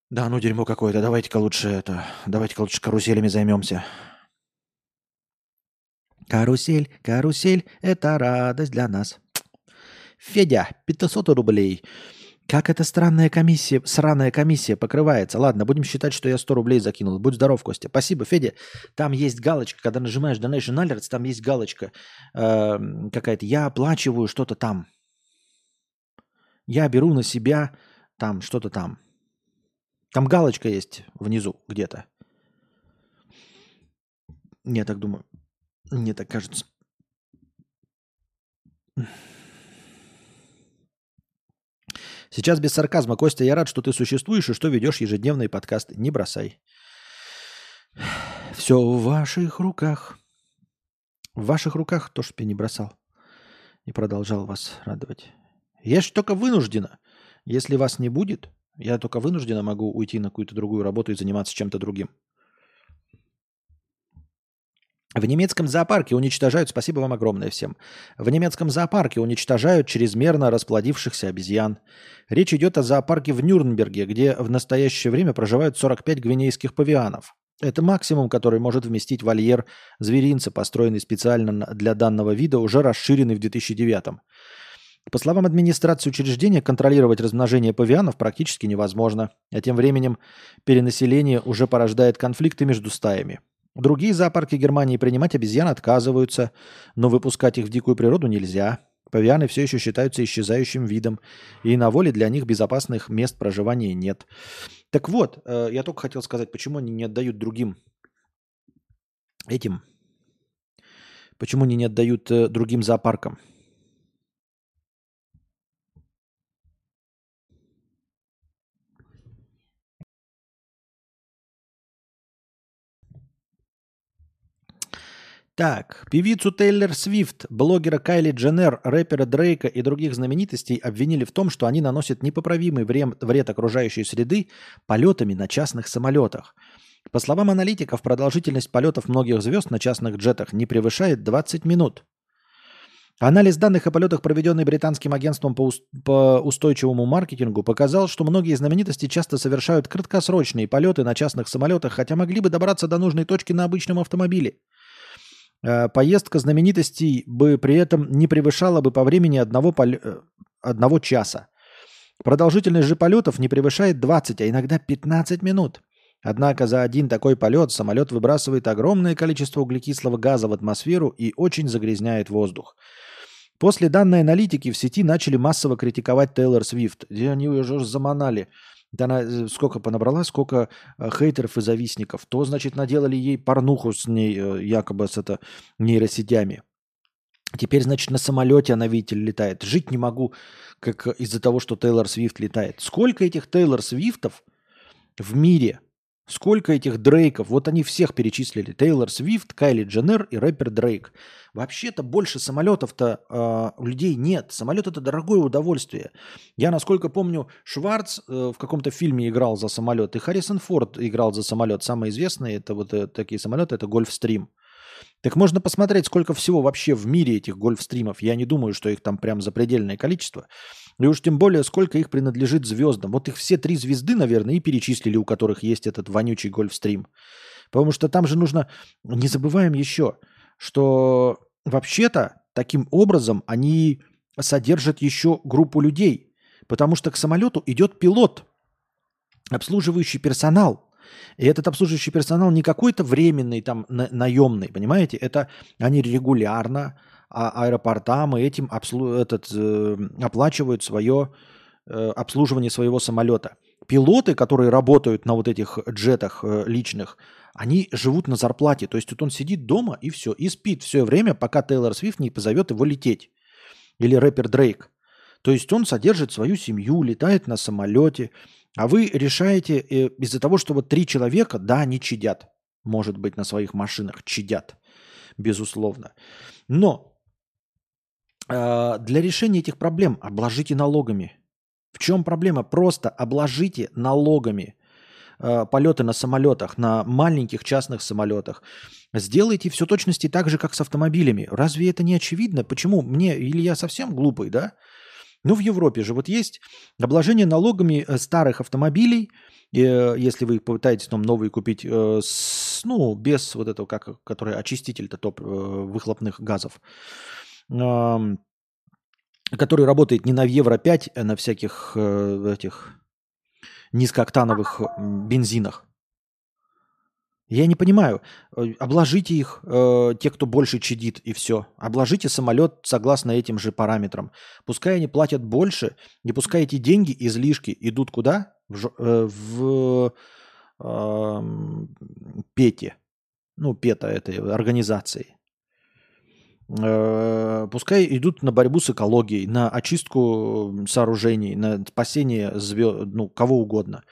Да, ну дерьмо какое-то, давайте-ка лучше это, давайте-ка лучше каруселями займемся. Карусель, карусель, это радость для нас. Федя, 500 рублей. Как эта странная комиссия, сраная комиссия покрывается? Ладно, будем считать, что я 100 рублей закинул. Будь здоров, Костя. Спасибо, Федя. Там есть галочка, когда нажимаешь Donation Alerts, там есть галочка э, какая-то. Я оплачиваю что-то там. Я беру на себя там что-то там. Там галочка есть внизу где-то. Я так думаю. Мне так кажется. Сейчас без сарказма. Костя, я рад, что ты существуешь и что ведешь ежедневные подкасты. Не бросай. Все в ваших руках. В ваших руках то, что я не бросал. И продолжал вас радовать. Я же только вынуждена. Если вас не будет, я только вынуждена могу уйти на какую-то другую работу и заниматься чем-то другим. В немецком зоопарке уничтожают, спасибо вам огромное всем, в немецком зоопарке уничтожают чрезмерно расплодившихся обезьян. Речь идет о зоопарке в Нюрнберге, где в настоящее время проживают 45 гвинейских павианов. Это максимум, который может вместить вольер зверинца, построенный специально для данного вида, уже расширенный в 2009 по словам администрации учреждения, контролировать размножение павианов практически невозможно, а тем временем перенаселение уже порождает конфликты между стаями. Другие зоопарки Германии принимать обезьян отказываются, но выпускать их в дикую природу нельзя. Павианы все еще считаются исчезающим видом, и на воле для них безопасных мест проживания нет. Так вот, э, я только хотел сказать, почему они не отдают другим этим, почему они не отдают э, другим зоопаркам. Так, певицу Тейлор Свифт, блогера Кайли Дженнер, рэпера Дрейка и других знаменитостей обвинили в том, что они наносят непоправимый вред окружающей среды полетами на частных самолетах. По словам аналитиков, продолжительность полетов многих звезд на частных джетах не превышает 20 минут. Анализ данных о полетах, проведенный британским агентством по, по устойчивому маркетингу, показал, что многие знаменитости часто совершают краткосрочные полеты на частных самолетах, хотя могли бы добраться до нужной точки на обычном автомобиле. Э, поездка знаменитостей бы при этом не превышала бы по времени одного, пол... Э, одного часа. Продолжительность же полетов не превышает 20, а иногда 15 минут. Однако за один такой полет самолет выбрасывает огромное количество углекислого газа в атмосферу и очень загрязняет воздух. После данной аналитики в сети начали массово критиковать Тейлор Свифт. Они уже заманали да она э, сколько понабрала, сколько э, хейтеров и завистников. То, значит, наделали ей порнуху с ней, э, якобы с это, нейросетями. Теперь, значит, на самолете она, видите, летает. Жить не могу, как из-за того, что Тейлор Свифт летает. Сколько этих Тейлор Свифтов в мире? Сколько этих Дрейков? Вот они всех перечислили. Тейлор Свифт, Кайли Дженнер и рэпер Дрейк. Вообще-то больше самолетов-то э, у людей нет. Самолет это дорогое удовольствие. Я, насколько помню, Шварц э, в каком-то фильме играл за самолет, и Харрисон Форд играл за самолет. Самые известные это вот э, такие самолеты, это Гольфстрим. Так можно посмотреть, сколько всего вообще в мире этих гольфстримов. Я не думаю, что их там прям запредельное количество. И уж тем более, сколько их принадлежит звездам. Вот их все три звезды, наверное, и перечислили, у которых есть этот вонючий гольфстрим. Потому что там же нужно... Не забываем еще, что вообще-то таким образом они содержат еще группу людей. Потому что к самолету идет пилот, обслуживающий персонал. И этот обслуживающий персонал не какой-то временный, там, на- наемный, понимаете? Это они регулярно а аэропортам и этим обслу... этот, э, оплачивают свое э, обслуживание своего самолета. Пилоты, которые работают на вот этих джетах э, личных, они живут на зарплате. То есть вот он сидит дома и все, и спит все время, пока Тейлор Свифт не позовет его лететь. Или рэпер Дрейк. То есть он содержит свою семью, летает на самолете, а вы решаете э, из-за того, что вот три человека, да, они чадят, может быть, на своих машинах чадят, безусловно. Но для решения этих проблем обложите налогами. В чем проблема? Просто обложите налогами э, полеты на самолетах, на маленьких частных самолетах. Сделайте все точности так же, как с автомобилями. Разве это не очевидно? Почему мне, или я совсем глупый, да? Ну, в Европе же вот есть обложение налогами э, старых автомобилей, э, если вы попытаетесь там новые купить, э, с, ну, без вот этого, как, который очиститель-то топ выхлопных газов, который работает не на Евро-5, а на всяких этих низкооктановых бензинах. Я не понимаю. Э, обложите их, э, те, кто больше чадит, и все. Обложите самолет согласно этим же параметрам. Пускай они платят больше, и пускай эти деньги, излишки идут куда? В, э, в э, ПЕТе. Ну, ПЕТа этой организации. Э, пускай идут на борьбу с экологией, на очистку сооружений, на спасение звезд, ну, кого угодно.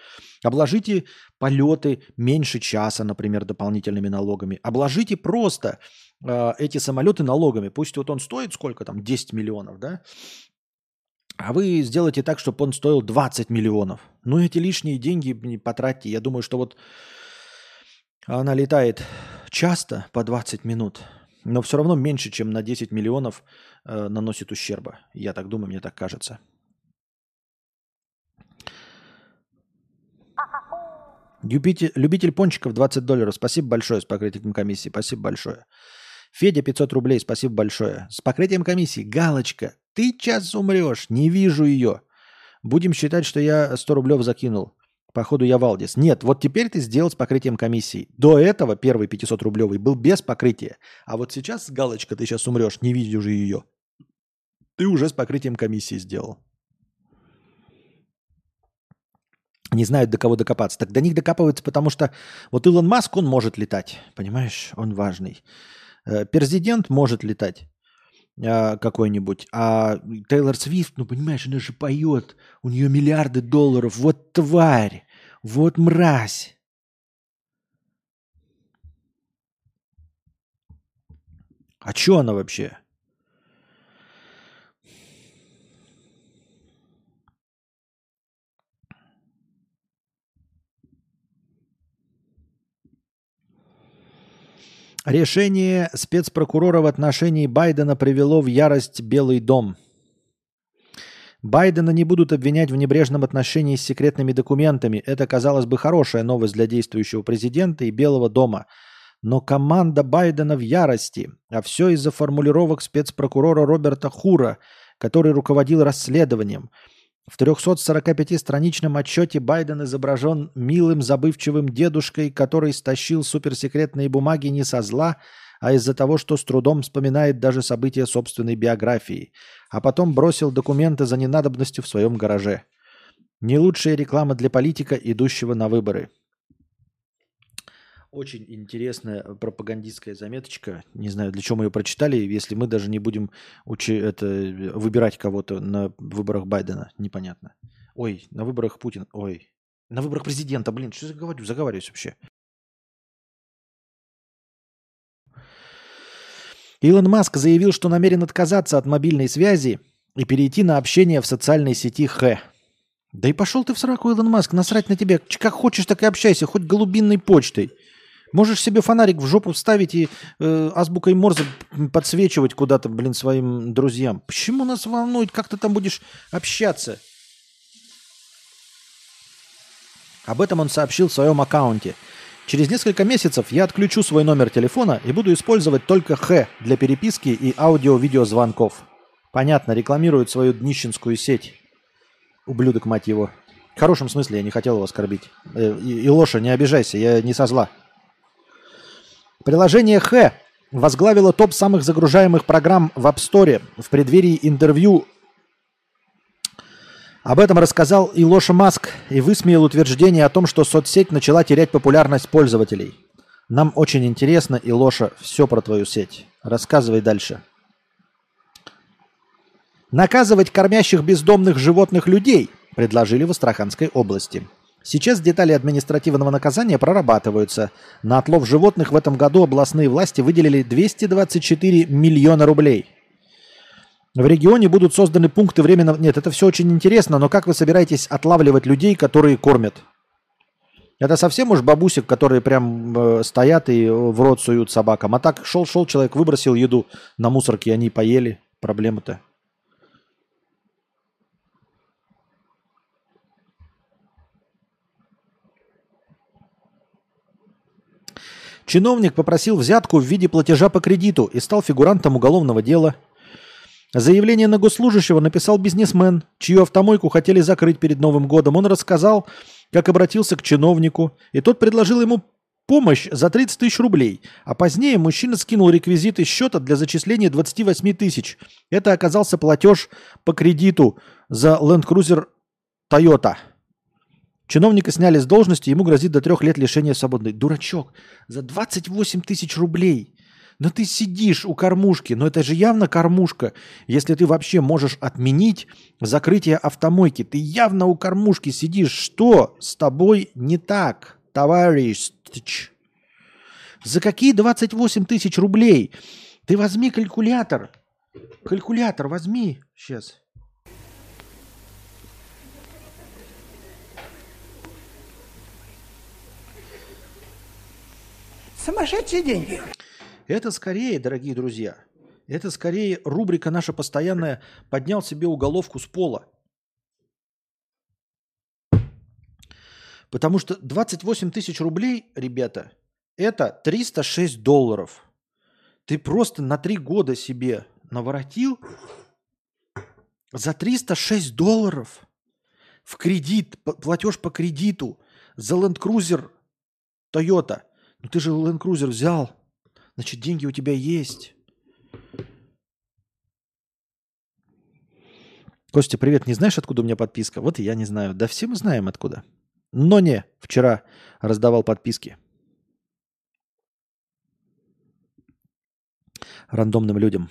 Обложите полеты меньше часа, например, дополнительными налогами. Обложите просто э, эти самолеты налогами. Пусть вот он стоит сколько там, 10 миллионов, да? А вы сделайте так, чтобы он стоил 20 миллионов. Ну, эти лишние деньги не потратьте. Я думаю, что вот она летает часто по 20 минут – но все равно меньше, чем на 10 миллионов э, наносит ущерба. Я так думаю, мне так кажется. Любитель, любитель пончиков 20 долларов. Спасибо большое с покрытием комиссии. Спасибо большое. Федя 500 рублей. Спасибо большое. С покрытием комиссии. Галочка. Ты час умрешь. Не вижу ее. Будем считать, что я 100 рублев закинул. Походу я Валдис. Нет, вот теперь ты сделал с покрытием комиссии. До этого первый 500 рублевый был без покрытия. А вот сейчас галочка, ты сейчас умрешь, не видишь уже ее. Ты уже с покрытием комиссии сделал. Не знают, до кого докопаться. Так до них докапываются, потому что вот Илон Маск, он может летать. Понимаешь, он важный. Э, президент может летать э, какой-нибудь. А Тейлор Свифт, ну понимаешь, она же поет, у нее миллиарды долларов. Вот тварь, вот мразь. А что она вообще? Решение спецпрокурора в отношении Байдена привело в ярость Белый дом. Байдена не будут обвинять в небрежном отношении с секретными документами. Это, казалось бы, хорошая новость для действующего президента и Белого дома. Но команда Байдена в ярости, а все из-за формулировок спецпрокурора Роберта Хура, который руководил расследованием – в 345-страничном отчете Байден изображен милым забывчивым дедушкой, который стащил суперсекретные бумаги не со зла, а из-за того, что с трудом вспоминает даже события собственной биографии, а потом бросил документы за ненадобностью в своем гараже. Не лучшая реклама для политика, идущего на выборы. Очень интересная пропагандистская заметочка. Не знаю, для чего мы ее прочитали, если мы даже не будем учи это, выбирать кого-то на выборах Байдена. Непонятно. Ой, на выборах Путина. Ой, на выборах президента. Блин, что я говорю? Заговариваюсь вообще. Илон Маск заявил, что намерен отказаться от мобильной связи и перейти на общение в социальной сети Х. Да и пошел ты в сраку, Илон Маск, насрать на тебя. Как хочешь, так и общайся, хоть голубинной почтой. Можешь себе фонарик в жопу вставить и э, азбукой Морзе подсвечивать куда-то, блин, своим друзьям. Почему нас волнует, как ты там будешь общаться? Об этом он сообщил в своем аккаунте. Через несколько месяцев я отключу свой номер телефона и буду использовать только Х для переписки и аудио-видеозвонков. Понятно, рекламирует свою днищенскую сеть. Ублюдок, мать его. В хорошем смысле, я не хотел его оскорбить. Э, и, и Лоша, не обижайся, я не со зла. Приложение Х возглавило топ самых загружаемых программ в App Store в преддверии интервью. Об этом рассказал Илоша Маск и высмеял утверждение о том, что соцсеть начала терять популярность пользователей. Нам очень интересно, Илоша, все про твою сеть. Рассказывай дальше. Наказывать кормящих бездомных животных людей предложили в Астраханской области. Сейчас детали административного наказания прорабатываются. На отлов животных в этом году областные власти выделили 224 миллиона рублей. В регионе будут созданы пункты временного... Нет, это все очень интересно, но как вы собираетесь отлавливать людей, которые кормят? Это совсем уж бабусик, которые прям э, стоят и в рот суют собакам. А так шел-шел человек, выбросил еду на мусорке, они поели. Проблема-то. Чиновник попросил взятку в виде платежа по кредиту и стал фигурантом уголовного дела. Заявление на госслужащего написал бизнесмен, чью автомойку хотели закрыть перед Новым годом. Он рассказал, как обратился к чиновнику, и тот предложил ему помощь за 30 тысяч рублей. А позднее мужчина скинул реквизиты счета для зачисления 28 тысяч. Это оказался платеж по кредиту за Land Cruiser Toyota – Чиновника сняли с должности, ему грозит до трех лет лишения свободы. Дурачок, за 28 тысяч рублей. Но ты сидишь у кормушки, но это же явно кормушка. Если ты вообще можешь отменить закрытие автомойки, ты явно у кормушки сидишь. Что с тобой не так, товарищ? За какие 28 тысяч рублей? Ты возьми калькулятор. Калькулятор возьми. Сейчас. Сумасшедшие деньги. Это скорее, дорогие друзья, это скорее рубрика наша постоянная «Поднял себе уголовку с пола». Потому что 28 тысяч рублей, ребята, это 306 долларов. Ты просто на три года себе наворотил за 306 долларов в кредит, платеж по кредиту за Land Cruiser Toyota – ну ты же Land Cruiser взял. Значит, деньги у тебя есть. Костя, привет. Не знаешь, откуда у меня подписка? Вот и я не знаю. Да все мы знаем откуда. Но не, вчера раздавал подписки. Рандомным людям.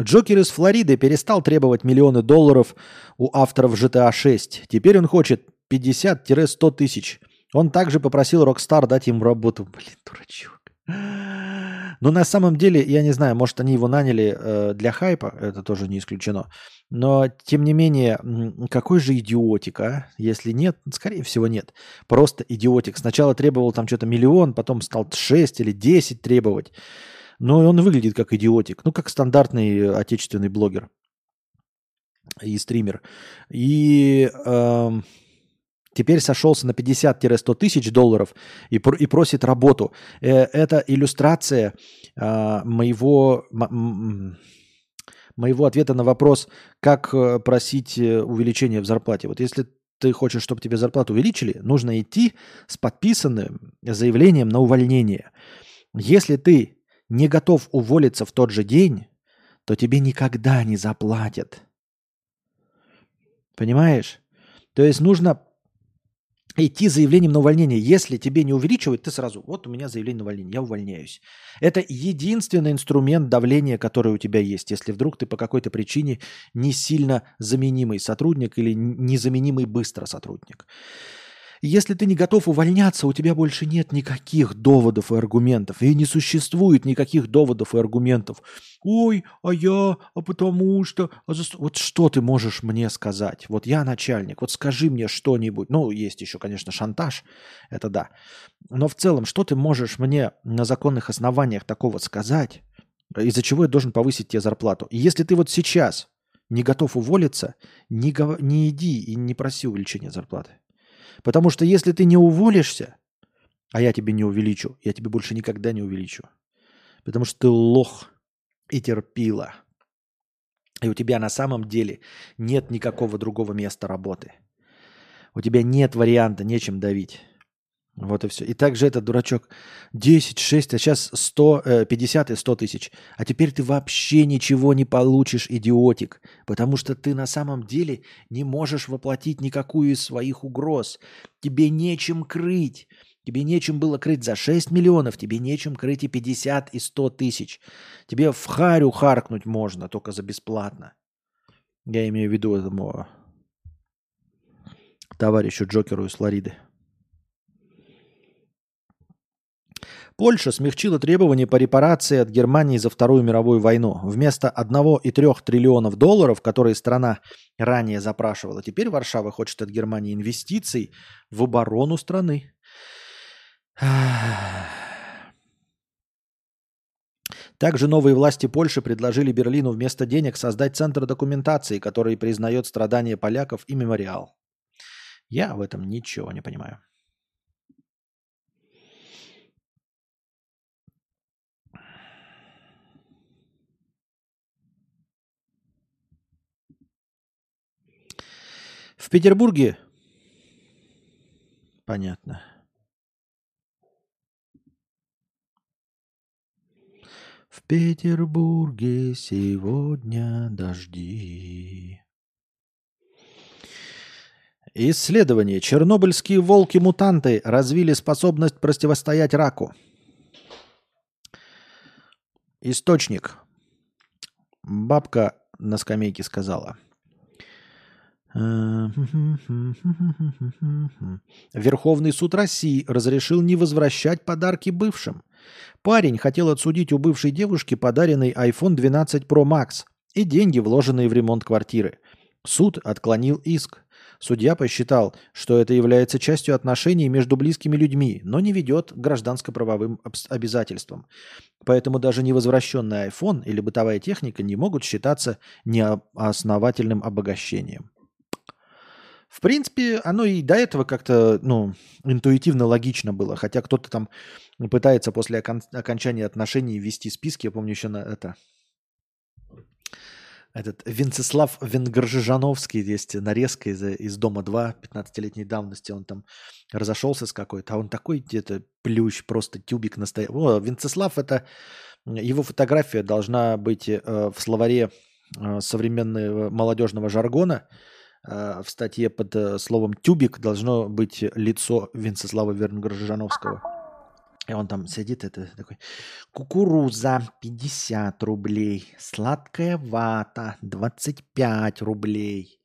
Джокер из Флориды перестал требовать миллионы долларов у авторов GTA 6. Теперь он хочет 50-100 тысяч – он также попросил Rockstar дать ему работу. Блин, дурачок. Но на самом деле, я не знаю, может, они его наняли э, для хайпа, это тоже не исключено. Но, тем не менее, какой же идиотик, а? Если нет, скорее всего, нет. Просто идиотик. Сначала требовал там что-то миллион, потом стал 6 или 10 требовать. Но он выглядит как идиотик. Ну, как стандартный отечественный блогер и стример. И... Э, теперь сошелся на 50-100 тысяч долларов и, и просит работу. Э, это иллюстрация а, моего, моего ответа на вопрос, как э, просить э, увеличения в зарплате. Вот если ты хочешь, чтобы тебе зарплату увеличили, нужно идти с подписанным заявлением на увольнение. Если ты не готов уволиться в тот же день, то тебе никогда не заплатят. Понимаешь? То есть нужно идти с заявлением на увольнение. Если тебе не увеличивают, ты сразу, вот у меня заявление на увольнение, я увольняюсь. Это единственный инструмент давления, который у тебя есть. Если вдруг ты по какой-то причине не сильно заменимый сотрудник или незаменимый быстро сотрудник. Если ты не готов увольняться, у тебя больше нет никаких доводов и аргументов. И не существует никаких доводов и аргументов. Ой, а я, а потому что... А за... Вот что ты можешь мне сказать? Вот я начальник, вот скажи мне что-нибудь. Ну, есть еще, конечно, шантаж, это да. Но в целом, что ты можешь мне на законных основаниях такого сказать, из-за чего я должен повысить тебе зарплату? И если ты вот сейчас не готов уволиться, не, гов... не иди и не проси увеличения зарплаты. Потому что если ты не уволишься, а я тебе не увеличу, я тебе больше никогда не увеличу. Потому что ты лох и терпила. И у тебя на самом деле нет никакого другого места работы. У тебя нет варианта, нечем давить. Вот и все. И также этот дурачок 10, 6, а сейчас 100, 50 и 100 тысяч. А теперь ты вообще ничего не получишь, идиотик. Потому что ты на самом деле не можешь воплотить никакую из своих угроз. Тебе нечем крыть. Тебе нечем было крыть за 6 миллионов, тебе нечем крыть и 50, и 100 тысяч. Тебе в харю харкнуть можно, только за бесплатно. Я имею в виду этому товарищу Джокеру из Флориды. Польша смягчила требования по репарации от Германии за Вторую мировую войну. Вместо 1,3 триллионов долларов, которые страна ранее запрашивала, теперь Варшава хочет от Германии инвестиций в оборону страны. Также новые власти Польши предложили Берлину вместо денег создать центр документации, который признает страдания поляков и мемориал. Я в этом ничего не понимаю. В Петербурге... Понятно. В Петербурге сегодня дожди. Исследование. Чернобыльские волки-мутанты развили способность противостоять раку. Источник. Бабка на скамейке сказала – Верховный суд России разрешил не возвращать подарки бывшим. Парень хотел отсудить у бывшей девушки подаренный iPhone 12 Pro Max и деньги, вложенные в ремонт квартиры. Суд отклонил иск. Судья посчитал, что это является частью отношений между близкими людьми, но не ведет к гражданско-правовым обязательствам. Поэтому даже невозвращенный iPhone или бытовая техника не могут считаться неосновательным обогащением. В принципе, оно и до этого как-то, ну, интуитивно логично было. Хотя кто-то там пытается после окон- окончания отношений вести списки. Я помню еще на это... Этот Венцеслав Венгржижановский есть нарезка из, из «Дома-2» 15-летней давности. Он там разошелся с какой-то, а он такой где-то плющ, просто тюбик настоящий. О, Венцеслав это... Его фотография должна быть э, в словаре э, современного молодежного жаргона – в статье под э, словом «тюбик» должно быть лицо Венцеслава Вернгоржановского. И он там сидит, это такой, кукуруза 50 рублей, сладкая вата 25 рублей.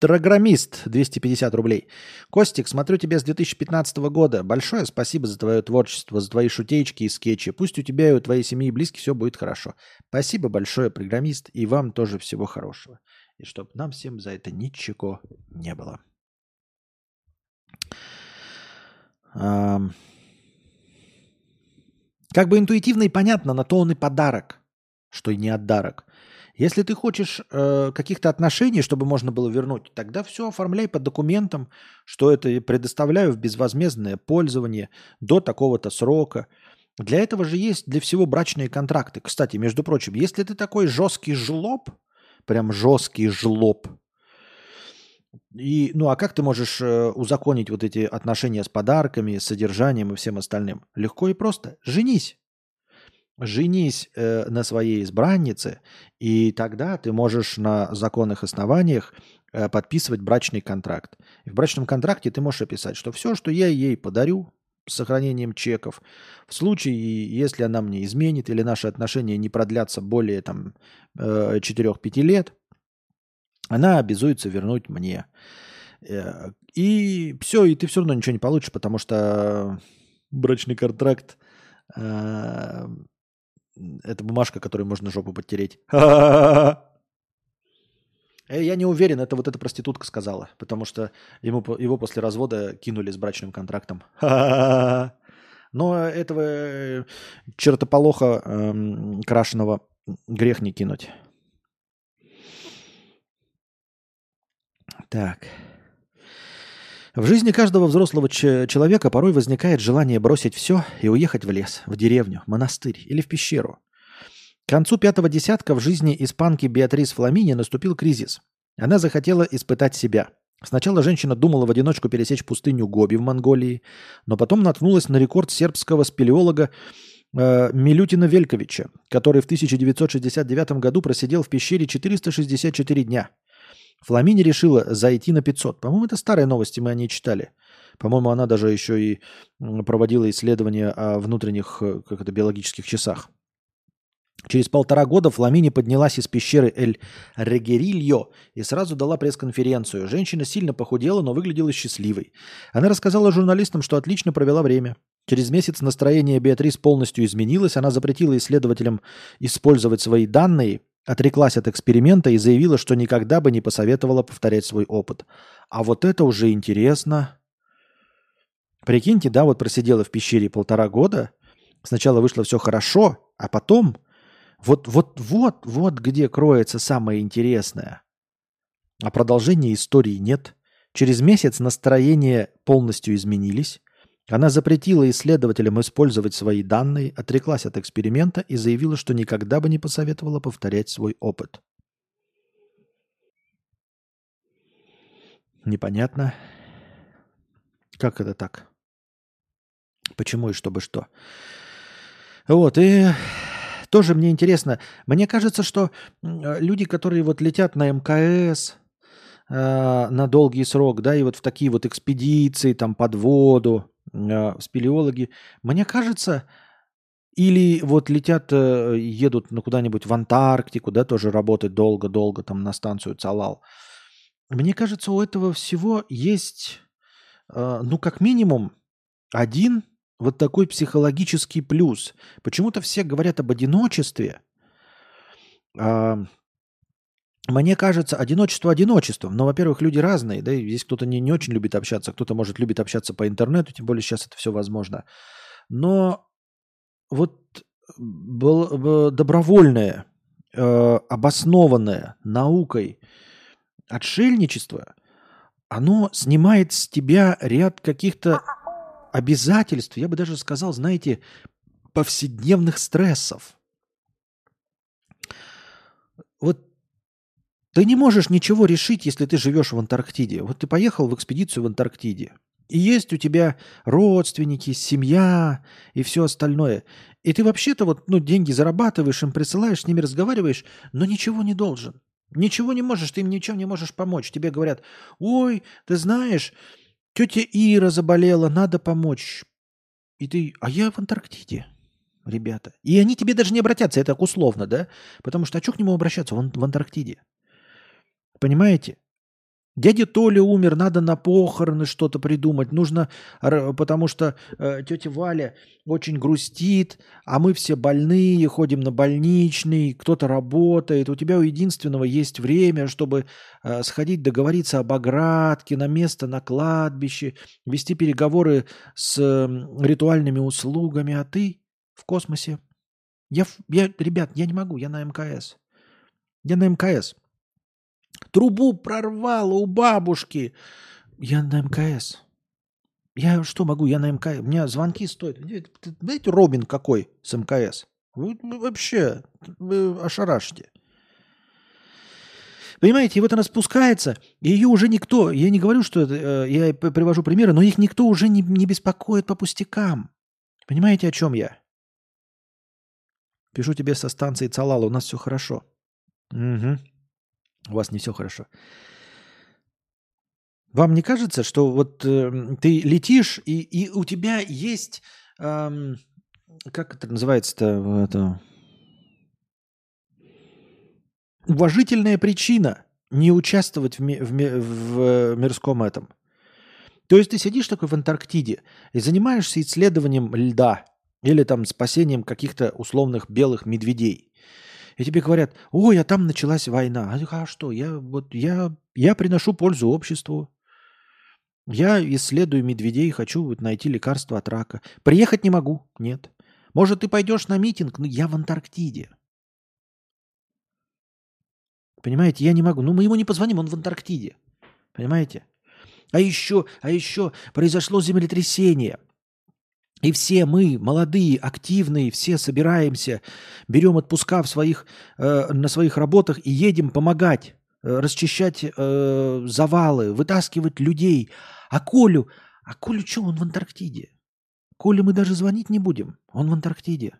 Программист 250 рублей. Костик, смотрю тебя с 2015 года. Большое спасибо за твое творчество, за твои шутечки и скетчи. Пусть у тебя и у твоей семьи и близких все будет хорошо. Спасибо большое, программист, и вам тоже всего хорошего. И чтобы нам всем за это ничего не было. Как бы интуитивно и понятно, на то он и подарок, что и не отдарок. Если ты хочешь э, каких-то отношений, чтобы можно было вернуть, тогда все оформляй по документам, что это предоставляю в безвозмездное пользование до такого-то срока. Для этого же есть для всего брачные контракты. Кстати, между прочим, если ты такой жесткий жлоб, прям жесткий жлоб, и, ну а как ты можешь э, узаконить вот эти отношения с подарками, с содержанием и всем остальным? Легко и просто. Женись женись э, на своей избраннице, и тогда ты можешь на законных основаниях э, подписывать брачный контракт. И в брачном контракте ты можешь описать, что все, что я ей подарю с сохранением чеков, в случае, если она мне изменит или наши отношения не продлятся более там, э, 4-5 лет, она обязуется вернуть мне. Э, и все, и ты все равно ничего не получишь, потому что брачный контракт э, это бумажка, которой можно жопу подтереть. Э, я не уверен, это вот эта проститутка сказала, потому что ему, его после развода кинули с брачным контрактом. Но этого э, чертополоха эм, крашеного грех не кинуть. Так. В жизни каждого взрослого человека порой возникает желание бросить все и уехать в лес, в деревню, монастырь или в пещеру. К концу пятого десятка в жизни испанки Беатрис Фламини наступил кризис. Она захотела испытать себя. Сначала женщина думала в одиночку пересечь пустыню Гоби в Монголии, но потом наткнулась на рекорд сербского спелеолога э, Милютина Вельковича, который в 1969 году просидел в пещере 464 дня – Фламини решила зайти на 500. По-моему, это старые новости, мы о ней читали. По-моему, она даже еще и проводила исследования о внутренних э, как это, биологических часах. Через полтора года Фламини поднялась из пещеры Эль Регерильо и сразу дала пресс-конференцию. Женщина сильно похудела, но выглядела счастливой. Она рассказала журналистам, что отлично провела время. Через месяц настроение Беатрис полностью изменилось. Она запретила исследователям использовать свои данные, отреклась от эксперимента и заявила, что никогда бы не посоветовала повторять свой опыт. А вот это уже интересно. Прикиньте, да, вот просидела в пещере полтора года, сначала вышло все хорошо, а потом вот, вот, вот, вот где кроется самое интересное. А продолжения истории нет. Через месяц настроения полностью изменились. Она запретила исследователям использовать свои данные, отреклась от эксперимента и заявила, что никогда бы не посоветовала повторять свой опыт. Непонятно. Как это так? Почему и чтобы что? Вот, и тоже мне интересно. Мне кажется, что люди, которые вот летят на МКС э, на долгий срок, да, и вот в такие вот экспедиции, там, под воду, э, спелеологи, мне кажется, или вот летят, э, едут ну, куда-нибудь в Антарктику, да, тоже работать долго-долго там на станцию Цалал. Мне кажется, у этого всего есть, э, ну, как минимум, один вот такой психологический плюс. Почему-то все говорят об одиночестве. А, мне кажется, одиночество одиночеством. Но, во-первых, люди разные. Да, здесь кто-то не, не очень любит общаться, кто-то, может, любит общаться по интернету, тем более сейчас это все возможно. Но вот добровольное, э, обоснованное наукой отшельничество, оно снимает с тебя ряд каких-то обязательств, я бы даже сказал, знаете, повседневных стрессов. Ты не можешь ничего решить, если ты живешь в Антарктиде. Вот ты поехал в экспедицию в Антарктиде, и есть у тебя родственники, семья и все остальное. И ты вообще-то вот, ну, деньги зарабатываешь, им присылаешь, с ними разговариваешь, но ничего не должен. Ничего не можешь, ты им ничем не можешь помочь. Тебе говорят, ой, ты знаешь, Тетя Ира заболела, надо помочь. И ты, а я в Антарктиде, ребята. И они тебе даже не обратятся, это условно, да? Потому что, а что к нему обращаться? Он в Антарктиде. Понимаете? Дядя Толя умер, надо на похороны что-то придумать. Нужно, потому что э, тетя Валя очень грустит, а мы все больные, ходим на больничный, кто-то работает. У тебя у единственного есть время, чтобы э, сходить договориться об оградке, на место на кладбище, вести переговоры с э, ритуальными услугами, а ты в космосе. Я, я, ребят, я не могу, я на МКС. Я на МКС. Трубу прорвало у бабушки. Я на МКС. Я что могу? Я на МКС. У меня звонки стоят. Знаете, Робин какой с МКС? Вы вообще вы ошарашите. Понимаете, и вот она спускается, и ее уже никто, я не говорю, что это, э, я привожу примеры, но их никто уже не, не беспокоит по пустякам. Понимаете, о чем я? Пишу тебе со станции Цалала, у нас все хорошо. Угу у вас не все хорошо. Вам не кажется, что вот э, ты летишь, и, и у тебя есть, эм, как это называется-то, это, уважительная причина не участвовать в, ми, в, ми, в мирском этом? То есть ты сидишь такой в Антарктиде и занимаешься исследованием льда или там спасением каких-то условных белых медведей. И тебе говорят, ой, а там началась война. А, что, я, вот, я, я приношу пользу обществу. Я исследую медведей, хочу вот найти лекарство от рака. Приехать не могу? Нет. Может, ты пойдешь на митинг? Но я в Антарктиде. Понимаете, я не могу. Ну, мы ему не позвоним, он в Антарктиде. Понимаете? А еще, а еще произошло землетрясение – и все мы, молодые, активные, все собираемся, берем отпуска в своих, э, на своих работах и едем помогать, э, расчищать э, завалы, вытаскивать людей. А Колю, а Колю что, он в Антарктиде? Колю мы даже звонить не будем, он в Антарктиде.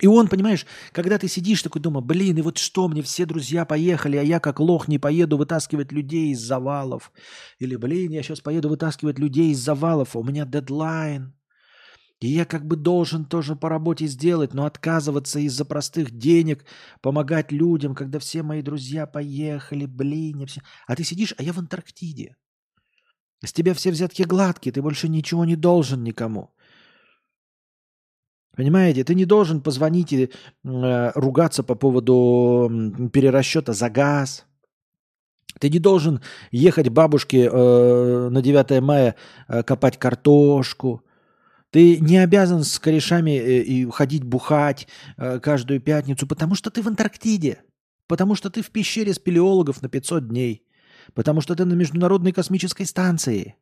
И он, понимаешь, когда ты сидишь такой дома, блин, и вот что мне, все друзья поехали, а я как лох не поеду вытаскивать людей из завалов. Или, блин, я сейчас поеду вытаскивать людей из завалов, а у меня дедлайн. И я как бы должен тоже по работе сделать, но отказываться из-за простых денег, помогать людям, когда все мои друзья поехали, блин. Все... А ты сидишь, а я в Антарктиде. С тебя все взятки гладкие, ты больше ничего не должен никому. Понимаете, ты не должен позвонить и э, ругаться по поводу перерасчета за газ. Ты не должен ехать бабушке э, на 9 мая э, копать картошку. Ты не обязан с корешами э, и ходить бухать э, каждую пятницу, потому что ты в Антарктиде. Потому что ты в пещере спелеологов на 500 дней. Потому что ты на Международной космической станции.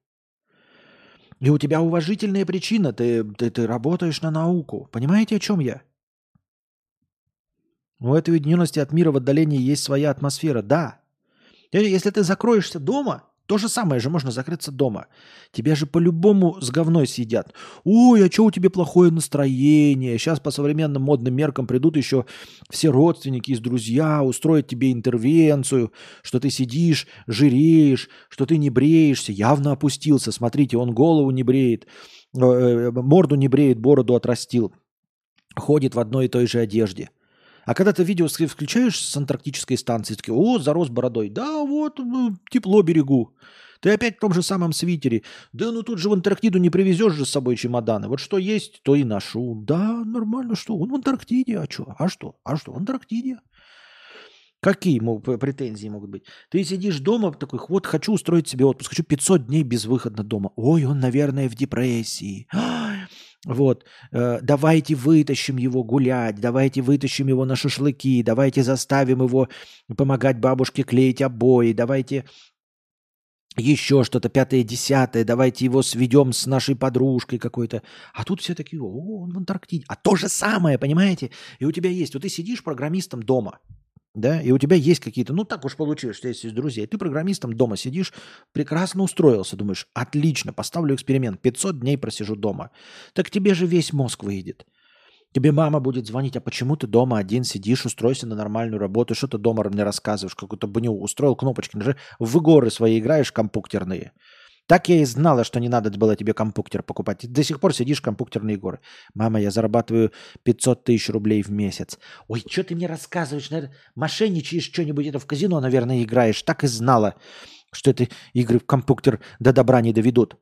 И у тебя уважительная причина, ты, ты, ты работаешь на науку. Понимаете, о чем я? У этой уединенности от мира в отдалении есть своя атмосфера, да. Если ты закроешься дома, то же самое же можно закрыться дома. Тебя же по-любому с говной съедят. Ой, а что у тебя плохое настроение? Сейчас по современным модным меркам придут еще все родственники из друзья, устроят тебе интервенцию, что ты сидишь, жиреешь, что ты не бреешься, явно опустился. Смотрите, он голову не бреет, э, э, морду не бреет, бороду отрастил. Ходит в одной и той же одежде – а когда ты видео включаешь с антарктической станции, такие, о, зарос бородой. Да, вот, ну, тепло берегу. Ты опять в том же самом свитере. Да ну тут же в Антарктиду не привезешь же с собой чемоданы. Вот что есть, то и ношу. Да, нормально, что? Он в Антарктиде, а что? А что? А что? В Антарктиде. Какие претензии могут быть? Ты сидишь дома такой, вот хочу устроить себе отпуск, хочу 500 дней безвыходно дома. Ой, он, наверное, в депрессии. Вот, э, давайте вытащим его гулять, давайте вытащим его на шашлыки, давайте заставим его помогать бабушке клеить обои, давайте еще что-то пятое, десятое, давайте его сведем с нашей подружкой какой-то. А тут все такие, о, он в Антарктиде. А то же самое, понимаете? И у тебя есть, вот ты сидишь программистом дома – да, и у тебя есть какие-то, ну так уж получилось, что есть друзья, и ты программистом дома сидишь, прекрасно устроился, думаешь, отлично, поставлю эксперимент, 500 дней просижу дома. Так тебе же весь мозг выйдет. Тебе мама будет звонить, а почему ты дома один сидишь, устройся на нормальную работу, что ты дома мне рассказываешь, какую-то бню устроил, кнопочки нажи, в горы свои играешь компьютерные. Так я и знала, что не надо было тебе компьютер покупать. до сих пор сидишь компьютерные горы. Мама, я зарабатываю 500 тысяч рублей в месяц. Ой, что ты мне рассказываешь? Наверное, мошенничаешь что-нибудь, это в казино, наверное, играешь. Так и знала, что это игры в компьютер до добра не доведут.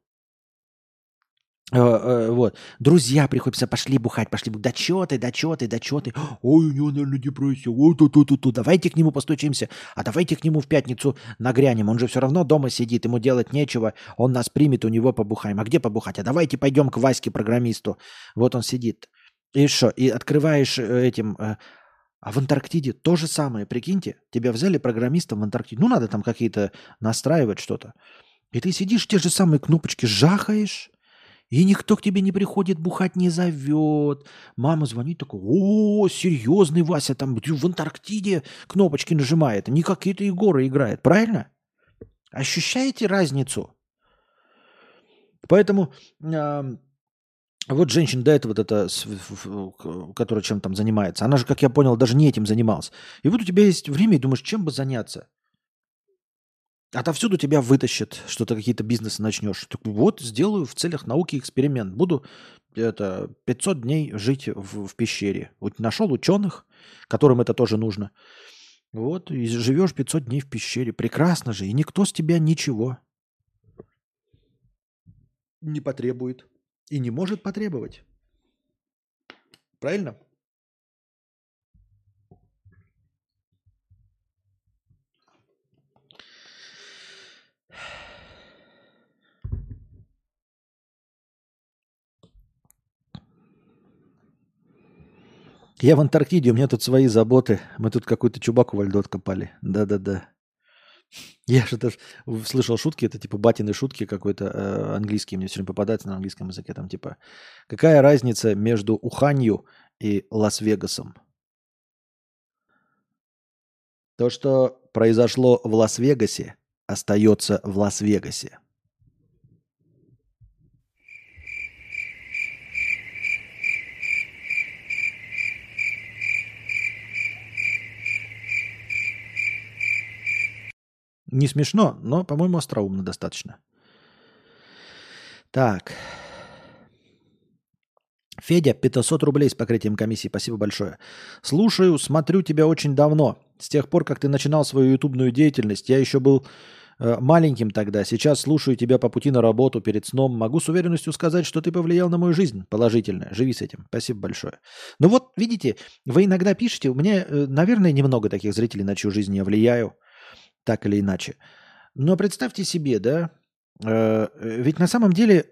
Э, э, вот. Друзья приходят, пошли бухать, пошли бухать. Да чё ты, да чё ты, да чё ты. Ой, у него, наверное, депрессия. Ой, ту ту ту ту Давайте к нему постучимся. А давайте к нему в пятницу нагрянем. Он же все равно дома сидит, ему делать нечего. Он нас примет, у него побухаем. А где побухать? А давайте пойдем к Ваське, программисту. Вот он сидит. И что? И открываешь э, этим... А в Антарктиде то же самое, прикиньте. Тебя взяли программистом в Антарктиде. Ну, надо там какие-то настраивать что-то. И ты сидишь, те же самые кнопочки жахаешь, и никто к тебе не приходит, бухать не зовет. Мама звонит такой, о, серьезный Вася, там в Антарктиде кнопочки нажимает. Не какие-то Егоры играет, правильно? Ощущаете разницу? Поэтому э, вот женщина до этого, вот эта, которая чем там занимается, она же, как я понял, даже не этим занималась. И вот у тебя есть время и думаешь, чем бы заняться? Отовсюду тебя вытащат, что ты какие-то бизнесы начнешь. Так вот, сделаю в целях науки эксперимент. Буду это 500 дней жить в, в пещере. Вот нашел ученых, которым это тоже нужно. Вот, и живешь 500 дней в пещере. Прекрасно же, и никто с тебя ничего не потребует и не может потребовать. Правильно? Я в Антарктиде, у меня тут свои заботы. Мы тут какую-то чубаку во льду откопали. Да-да-да. Я же тоже слышал шутки, это типа батины шутки какой-то э, английский, мне все время попадается на английском языке, там типа, какая разница между Уханью и Лас-Вегасом? То, что произошло в Лас-Вегасе, остается в Лас-Вегасе. Не смешно, но, по-моему, остроумно достаточно. Так. Федя, 500 рублей с покрытием комиссии. Спасибо большое. Слушаю, смотрю тебя очень давно. С тех пор, как ты начинал свою ютубную деятельность, я еще был э, маленьким тогда. Сейчас слушаю тебя по пути на работу перед сном. Могу с уверенностью сказать, что ты повлиял на мою жизнь положительно. Живи с этим. Спасибо большое. Ну вот, видите, вы иногда пишете, у меня, э, наверное, немного таких зрителей, на чью жизнь я влияю, так или иначе. Но представьте себе, да, э, ведь на самом деле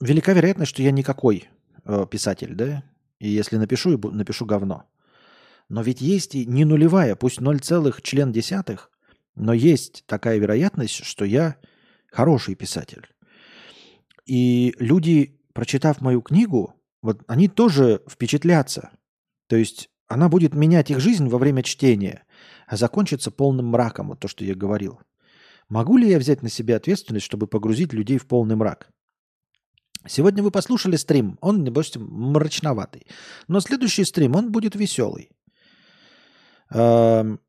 велика вероятность, что я никакой э, писатель, да? И если напишу, напишу говно. Но ведь есть и не нулевая, пусть 0, член десятых, но есть такая вероятность, что я хороший писатель. И люди, прочитав мою книгу, вот они тоже впечатлятся. То есть она будет менять их жизнь во время чтения, закончится полным мраком, вот то, что я говорил. Могу ли я взять на себя ответственность, чтобы погрузить людей в полный мрак? Сегодня вы послушали стрим, он, небось, мрачноватый. Но следующий стрим, он будет веселый. Эм,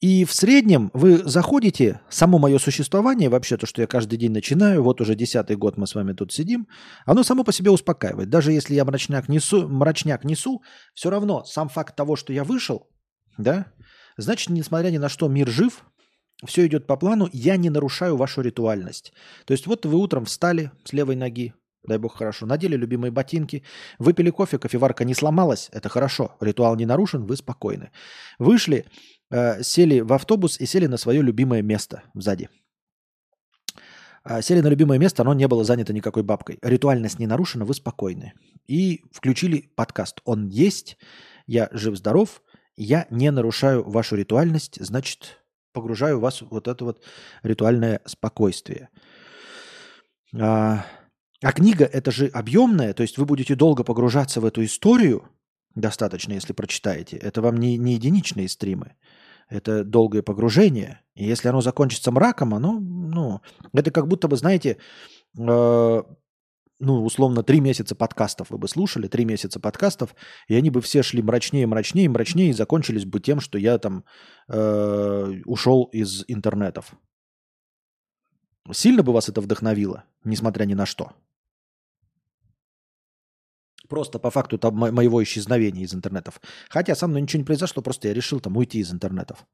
и в среднем вы заходите, само мое существование, вообще то, что я каждый день начинаю, вот уже десятый год мы с вами тут сидим, оно само по себе успокаивает. Даже если я мрачняк несу, мрачняк несу, все равно сам факт того, что я вышел, да, значит, несмотря ни на что, мир жив, все идет по плану, я не нарушаю вашу ритуальность. То есть вот вы утром встали с левой ноги, дай бог хорошо, надели любимые ботинки, выпили кофе, кофеварка не сломалась, это хорошо, ритуал не нарушен, вы спокойны. Вышли, э, сели в автобус и сели на свое любимое место сзади. Э, сели на любимое место, оно не было занято никакой бабкой. Ритуальность не нарушена, вы спокойны. И включили подкаст. Он есть, я жив-здоров, я не нарушаю вашу ритуальность, значит, погружаю вас в вот это вот ритуальное спокойствие. А, а книга это же объемная, то есть вы будете долго погружаться в эту историю, достаточно, если прочитаете. Это вам не, не единичные стримы. Это долгое погружение. И если оно закончится мраком, оно, ну, это как будто бы, знаете, э, ну, условно, три месяца подкастов вы бы слушали, три месяца подкастов, и они бы все шли мрачнее, мрачнее, мрачнее, и закончились бы тем, что я там э, ушел из интернетов. Сильно бы вас это вдохновило, несмотря ни на что? Просто по факту там, моего исчезновения из интернетов. Хотя со мной ничего не произошло, просто я решил там уйти из интернетов.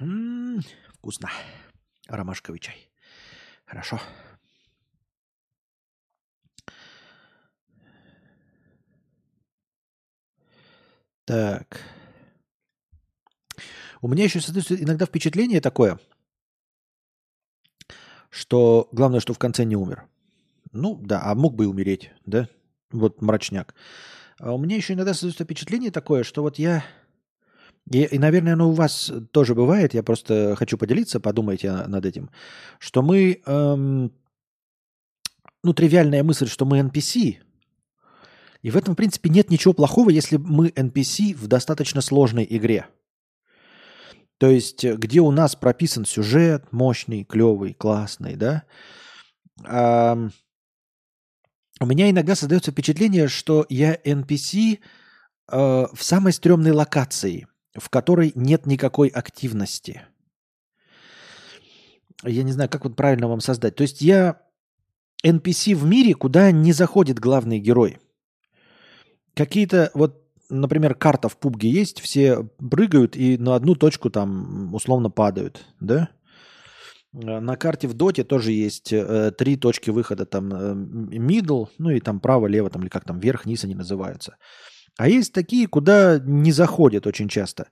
М-м, вкусно. Ромашковый чай. Хорошо. Так. У меня еще создается иногда впечатление такое, что главное, что в конце не умер. Ну да, а мог бы и умереть, да? Вот мрачняк. А у меня еще иногда создается впечатление такое, что вот я и, и, наверное, оно у вас тоже бывает, я просто хочу поделиться, подумайте над этим, что мы, эм, ну, тривиальная мысль, что мы NPC, и в этом, в принципе, нет ничего плохого, если мы NPC в достаточно сложной игре. То есть, где у нас прописан сюжет мощный, клевый, классный, да, эм, у меня иногда создается впечатление, что я NPC э, в самой стрёмной локации – в которой нет никакой активности. Я не знаю, как вот правильно вам создать. То есть я NPC в мире, куда не заходит главный герой. Какие-то вот, например, карта в пубге есть, все прыгают и на одну точку там условно падают, да? На карте в доте тоже есть э, три точки выхода, там э, middle, ну и там право, лево, там или как там, вверх, низ они называются. А есть такие, куда не заходят очень часто.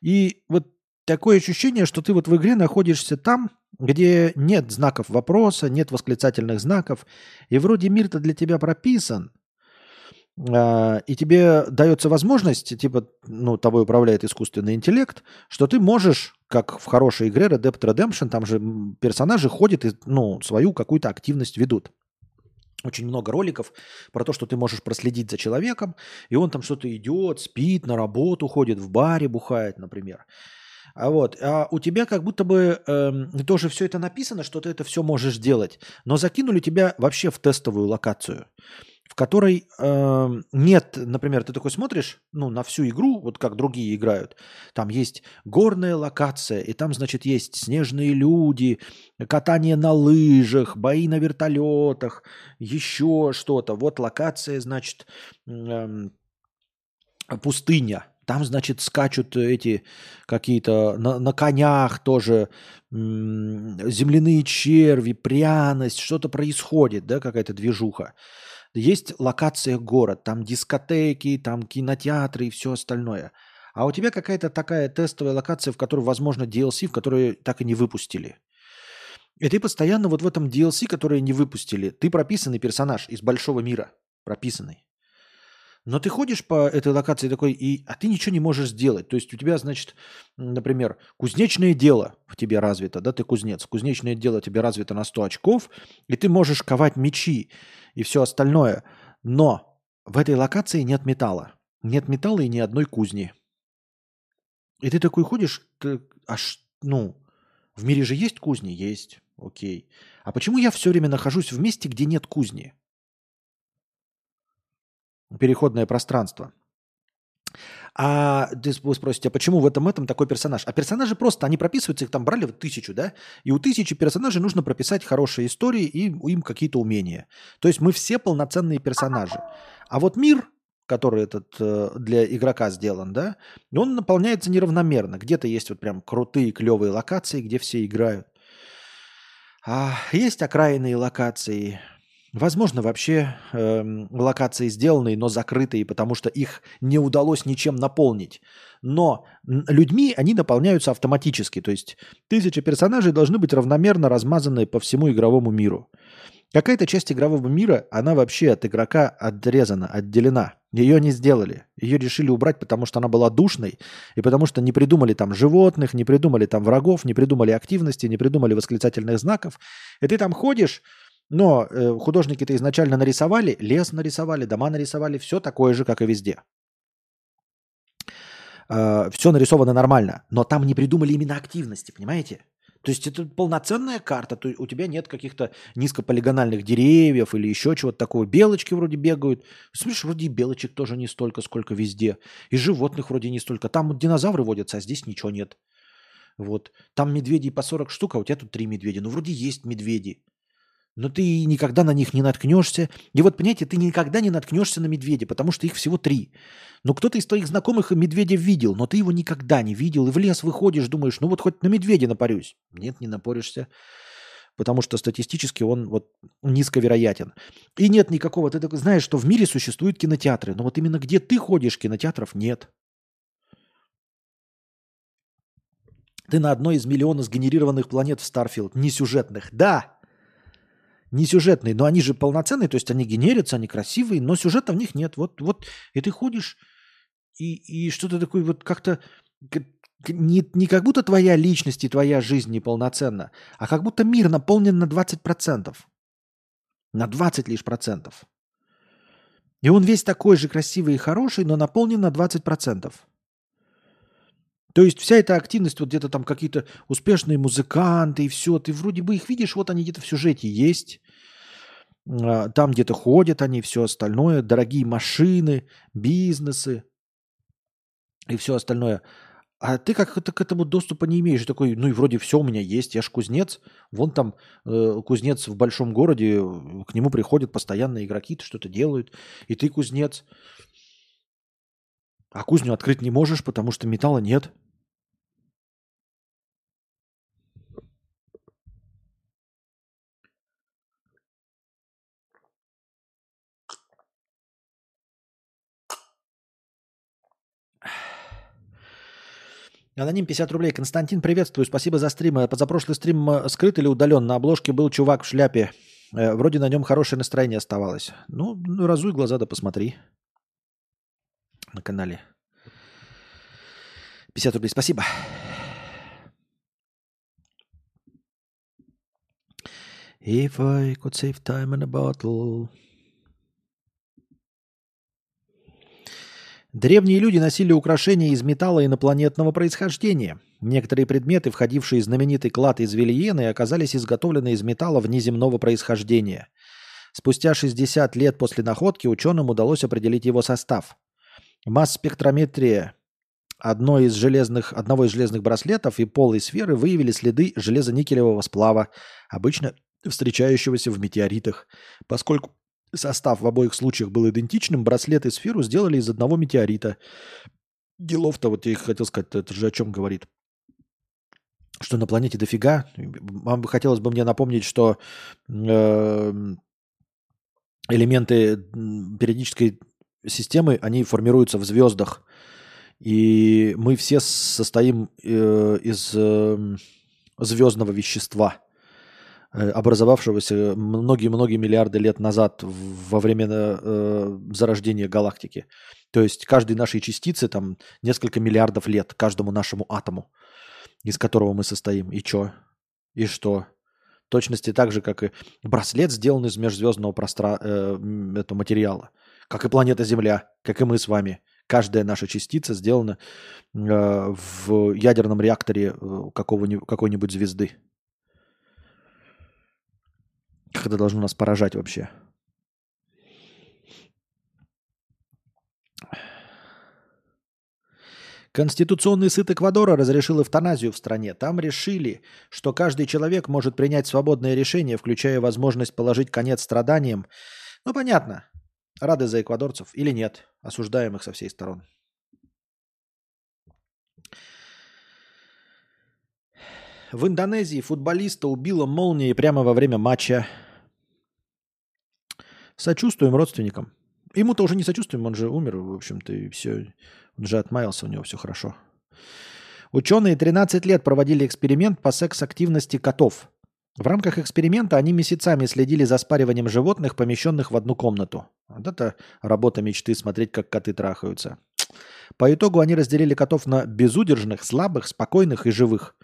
И вот такое ощущение, что ты вот в игре находишься там, где нет знаков вопроса, нет восклицательных знаков, и вроде мир-то для тебя прописан, а, и тебе дается возможность, типа, ну, тобой управляет искусственный интеллект, что ты можешь, как в хорошей игре Red Dead Redemption, там же персонажи ходят и, ну, свою какую-то активность ведут. Очень много роликов про то, что ты можешь проследить за человеком, и он там что-то идет, спит, на работу ходит, в баре бухает, например. А вот, а у тебя как будто бы э, тоже все это написано, что ты это все можешь делать, но закинули тебя вообще в тестовую локацию в которой э, нет, например, ты такой смотришь, ну, на всю игру, вот как другие играют, там есть горная локация, и там, значит, есть снежные люди, катание на лыжах, бои на вертолетах, еще что-то. Вот локация, значит, э, пустыня. Там, значит, скачут эти какие-то на, на конях тоже земляные черви, пряность, что-то происходит, да, какая-то движуха. Есть локация город, там дискотеки, там кинотеатры и все остальное. А у тебя какая-то такая тестовая локация, в которой, возможно, DLC, в которой так и не выпустили. И ты постоянно вот в этом DLC, который не выпустили, ты прописанный персонаж из большого мира, прописанный. Но ты ходишь по этой локации такой, и, а ты ничего не можешь сделать. То есть у тебя, значит, например, кузнечное дело в тебе развито, да, ты кузнец. Кузнечное дело тебе развито на 100 очков, и ты можешь ковать мечи и все остальное. Но в этой локации нет металла. Нет металла и ни одной кузни. И ты такой ходишь, ты, аж, ну, в мире же есть кузни? Есть, окей. А почему я все время нахожусь в месте, где нет кузни? переходное пространство. А ты спросите, а почему в этом этом такой персонаж? А персонажи просто, они прописываются, их там брали в тысячу, да? И у тысячи персонажей нужно прописать хорошие истории и им какие-то умения. То есть мы все полноценные персонажи. А вот мир, который этот э, для игрока сделан, да, он наполняется неравномерно. Где-то есть вот прям крутые, клевые локации, где все играют. А есть окраинные локации, Возможно, вообще э, локации сделанные, но закрытые, потому что их не удалось ничем наполнить. Но людьми они наполняются автоматически. То есть тысячи персонажей должны быть равномерно размазаны по всему игровому миру. Какая-то часть игрового мира, она вообще от игрока отрезана, отделена. Ее не сделали. Ее решили убрать, потому что она была душной, и потому что не придумали там животных, не придумали там врагов, не придумали активности, не придумали восклицательных знаков. И ты там ходишь, но э, художники-то изначально нарисовали, лес нарисовали, дома нарисовали, все такое же, как и везде. Э, все нарисовано нормально, но там не придумали именно активности, понимаете? То есть это полноценная карта, то у тебя нет каких-то низкополигональных деревьев или еще чего-то такого. Белочки вроде бегают. Смотришь, вроде и белочек тоже не столько, сколько везде. И животных вроде не столько. Там вот динозавры водятся, а здесь ничего нет. Вот. Там медведей по 40 штук, а у тебя тут три медведя. Ну, вроде есть медведи но ты никогда на них не наткнешься. И вот, понимаете, ты никогда не наткнешься на медведя, потому что их всего три. Но кто-то из твоих знакомых медведя видел, но ты его никогда не видел. И в лес выходишь, думаешь, ну вот хоть на медведя напорюсь. Нет, не напоришься. Потому что статистически он вот низковероятен. И нет никакого... Ты знаешь, что в мире существуют кинотеатры. Но вот именно где ты ходишь, кинотеатров нет. Ты на одной из миллиона сгенерированных планет в Starfield, не сюжетных. Да, не сюжетные, но они же полноценные, то есть они генерятся, они красивые, но сюжета в них нет. Вот, вот, и ты ходишь, и, и что-то такое вот как-то не, не как будто твоя личность и твоя жизнь неполноценна, а как будто мир наполнен на 20%. На 20 лишь процентов. И он весь такой же красивый и хороший, но наполнен на 20%. То есть вся эта активность, вот где-то там какие-то успешные музыканты и все, ты вроде бы их видишь, вот они где-то в сюжете есть, а, там где-то ходят они, все остальное, дорогие машины, бизнесы и все остальное. А ты как-то к этому доступа не имеешь. Такой, ну и вроде все у меня есть, я ж кузнец. Вон там э, кузнец в большом городе, к нему приходят постоянно игроки, что-то делают, и ты кузнец. А кузню открыть не можешь, потому что металла нет. Аноним 50 рублей. Константин, приветствую. Спасибо за стрим. Э, Позапрошлый стрим э, скрыт или удален? На обложке был чувак в шляпе. Э, вроде на нем хорошее настроение оставалось. Ну, ну разуй глаза да посмотри на канале. 50 рублей, спасибо. If I could save time in a bottle. Древние люди носили украшения из металла инопланетного происхождения. Некоторые предметы, входившие в знаменитый клад из Вильены, оказались изготовлены из металла внеземного происхождения. Спустя 60 лет после находки ученым удалось определить его состав. Масс-спектрометрия одной из железных, одного из железных браслетов и полой сферы выявили следы железоникелевого сплава, обычно встречающегося в метеоритах. Поскольку состав в обоих случаях был идентичным, браслет и сферу сделали из одного метеорита. Делов-то, вот я хотел сказать, это же о чем говорит? Что на планете дофига. Хотелось бы мне напомнить, что э, элементы периодической системы, они формируются в звездах. И мы все состоим э, из э, звездного вещества, э, образовавшегося многие-многие миллиарды лет назад во время э, зарождения галактики. То есть каждой нашей частицы там несколько миллиардов лет, каждому нашему атому, из которого мы состоим. И чё? И что? Точности так же, как и браслет сделан из межзвездного простра... э, этого материала, как и планета Земля, как и мы с вами – Каждая наша частица сделана э, в ядерном реакторе э, какой-нибудь звезды. Как это должно нас поражать вообще? Конституционный суд Эквадора разрешил эвтаназию в стране. Там решили, что каждый человек может принять свободное решение, включая возможность положить конец страданиям. Ну, понятно. Рады за эквадорцев или нет? Осуждаем их со всей сторон. В Индонезии футболиста убила молнией прямо во время матча. Сочувствуем родственникам. Ему-то уже не сочувствуем, он же умер, в общем-то, и все. Он же отмаялся, у него все хорошо. Ученые 13 лет проводили эксперимент по секс-активности котов. В рамках эксперимента они месяцами следили за спариванием животных, помещенных в одну комнату. Вот это работа мечты, смотреть, как коты трахаются. По итогу они разделили котов на безудержных, слабых, спокойных и живых.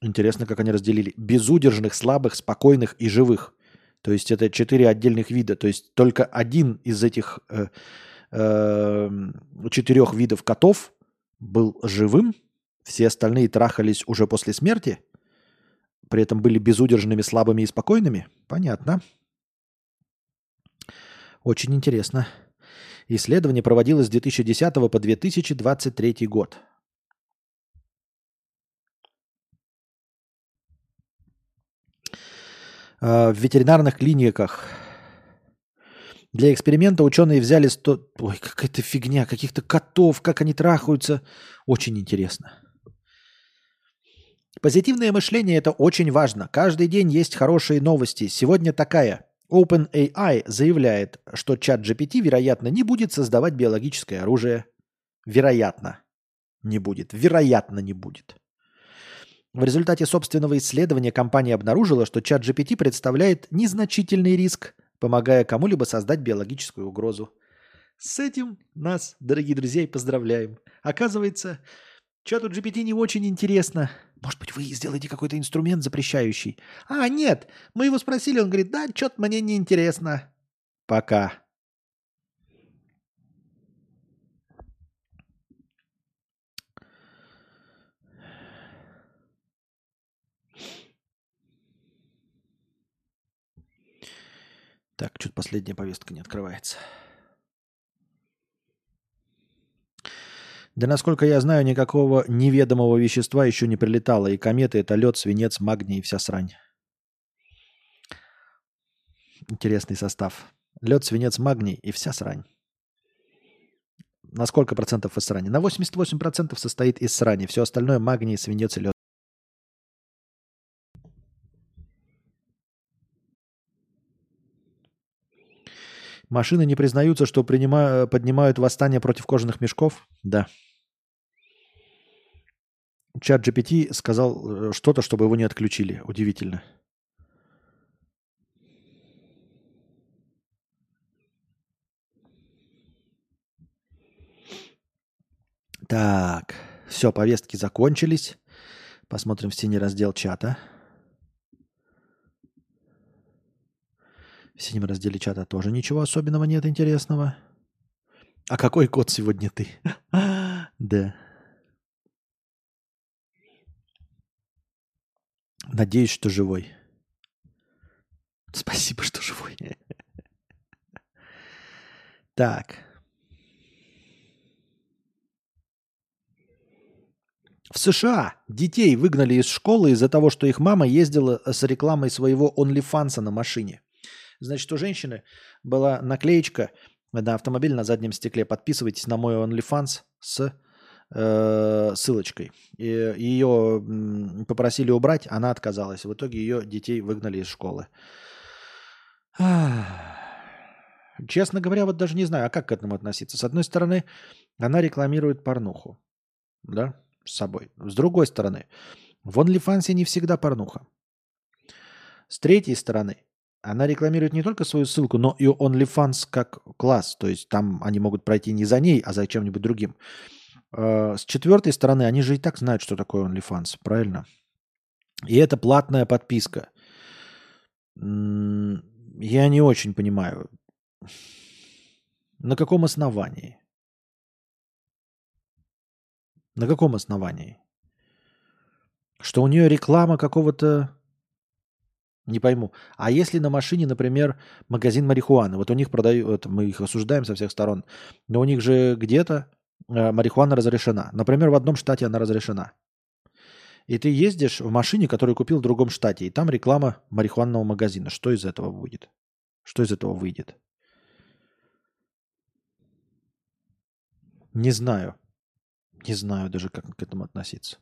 Интересно, как они разделили. Безудержных, слабых, спокойных и живых. То есть это четыре отдельных вида. То есть только один из этих э, э, четырех видов котов был живым, все остальные трахались уже после смерти? При этом были безудержными, слабыми и спокойными? Понятно. Очень интересно. Исследование проводилось с 2010 по 2023 год. А, в ветеринарных клиниках для эксперимента ученые взяли 100... Ой, какая-то фигня, каких-то котов, как они трахаются. Очень интересно. Позитивное мышление – это очень важно. Каждый день есть хорошие новости. Сегодня такая. OpenAI заявляет, что чат GPT, вероятно, не будет создавать биологическое оружие. Вероятно. Не будет. Вероятно, не будет. В результате собственного исследования компания обнаружила, что чат GPT представляет незначительный риск, помогая кому-либо создать биологическую угрозу. С этим нас, дорогие друзья, поздравляем. Оказывается, чату GPT не очень интересно – может быть, вы сделаете какой-то инструмент запрещающий? А, нет, мы его спросили, он говорит, да, что-то мне не интересно. Пока. Так, что-то последняя повестка не открывается. Да насколько я знаю, никакого неведомого вещества еще не прилетало. И кометы это лед, свинец, магний и вся срань. Интересный состав. Лед, свинец, магний и вся срань. На сколько процентов из срани? На 88 процентов состоит из срани. Все остальное магний, свинец и лед. Машины не признаются, что принимают, поднимают восстание против кожаных мешков? Да. Чат GPT сказал э, что-то, чтобы его не отключили. Удивительно. Так, все, повестки закончились. Посмотрим в стене раздел чата. В синем разделе чата тоже ничего особенного нет интересного. А какой код сегодня ты? да. Надеюсь, что живой. Спасибо, что живой. так. В США детей выгнали из школы из-за того, что их мама ездила с рекламой своего OnlyFans на машине. Значит, у женщины была наклеечка на автомобиль на заднем стекле. Подписывайтесь на мой OnlyFans с э, ссылочкой. И, ее попросили убрать, она отказалась. В итоге ее детей выгнали из школы. Честно говоря, вот даже не знаю, а как к этому относиться. С одной стороны, она рекламирует порнуху, да, с собой. С другой стороны, в OnlyFans не всегда порнуха. С третьей стороны, она рекламирует не только свою ссылку, но и OnlyFans как класс. То есть там они могут пройти не за ней, а за чем-нибудь другим. А, с четвертой стороны, они же и так знают, что такое OnlyFans, правильно? И это платная подписка. Я не очень понимаю, на каком основании? На каком основании? Что у нее реклама какого-то... Не пойму. А если на машине, например, магазин марихуаны, вот у них продают, мы их осуждаем со всех сторон, но у них же где-то э, марихуана разрешена. Например, в одном штате она разрешена. И ты ездишь в машине, которую купил в другом штате, и там реклама марихуанного магазина. Что из этого будет? Что из этого выйдет? Не знаю. Не знаю даже, как к этому относиться.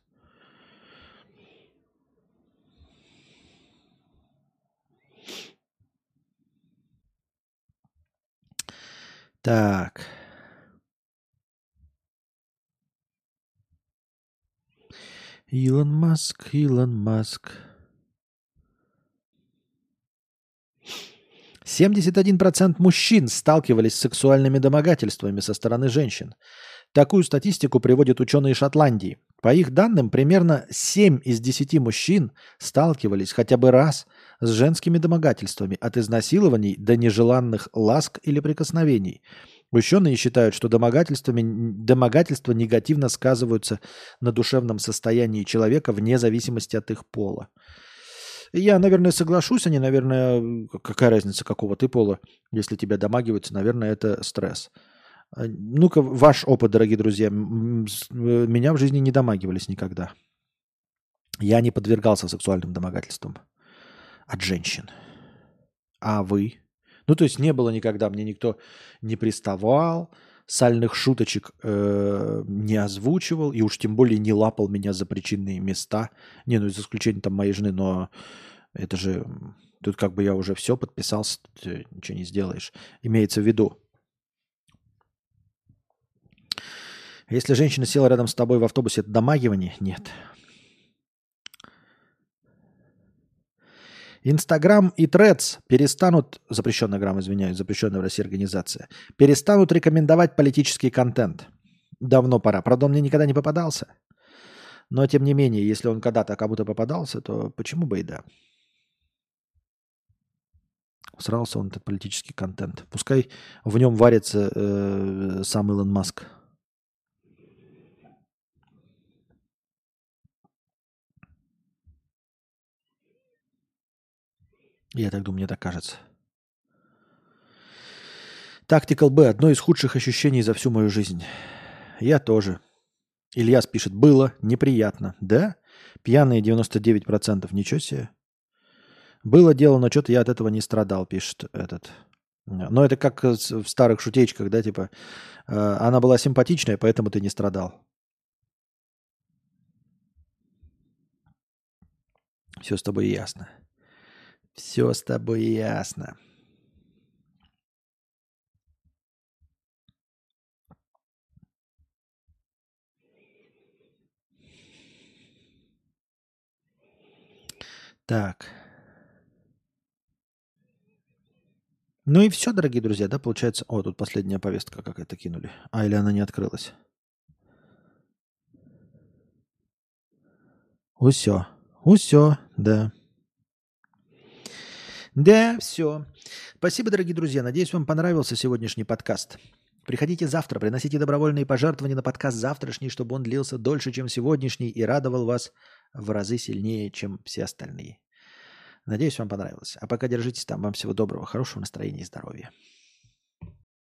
Так. Илон Маск, Илон Маск. 71% мужчин сталкивались с сексуальными домогательствами со стороны женщин. Такую статистику приводят ученые Шотландии. По их данным, примерно 7 из 10 мужчин сталкивались хотя бы раз с женскими домогательствами от изнасилований до нежеланных ласк или прикосновений. Ученые считают, что домогательствами, домогательства негативно сказываются на душевном состоянии человека вне зависимости от их пола. Я, наверное, соглашусь, они, наверное, какая разница, какого ты пола, если тебя домагиваются, наверное, это стресс. Ну-ка, ваш опыт, дорогие друзья. Меня в жизни не домагивались никогда. Я не подвергался сексуальным домогательствам от женщин. А вы? Ну, то есть не было никогда, мне никто не приставал, сальных шуточек э, не озвучивал, и уж тем более не лапал меня за причинные места. Не, ну, за исключением там моей жены, но это же... Тут как бы я уже все подписался, ничего не сделаешь. Имеется в виду, Если женщина села рядом с тобой в автобусе, это домагивание? Нет. Инстаграм и Трец перестанут, запрещенная грамм, извиняюсь, запрещенная в России организация, перестанут рекомендовать политический контент. Давно пора. Правда, он мне никогда не попадался. Но, тем не менее, если он когда-то кому-то попадался, то почему бы и да. Срался он этот политический контент. Пускай в нем варится э, сам Илон Маск. Я так думаю, мне так кажется. Тактикал Б. Одно из худших ощущений за всю мою жизнь. Я тоже. Ильяс пишет. Было неприятно. Да? Пьяные 99%. Ничего себе. Было дело, но что-то я от этого не страдал, пишет этот. Но это как в старых шутечках, да, типа, э, она была симпатичная, поэтому ты не страдал. Все с тобой ясно. Все с тобой ясно. Так. Ну и все, дорогие друзья, да, получается... О, тут последняя повестка какая-то кинули. А, или она не открылась? Усё. Усё, да. Да, все. Спасибо, дорогие друзья. Надеюсь, вам понравился сегодняшний подкаст. Приходите завтра, приносите добровольные пожертвования на подкаст завтрашний, чтобы он длился дольше, чем сегодняшний, и радовал вас в разы сильнее, чем все остальные. Надеюсь, вам понравилось. А пока держитесь там. Вам всего доброго, хорошего настроения и здоровья.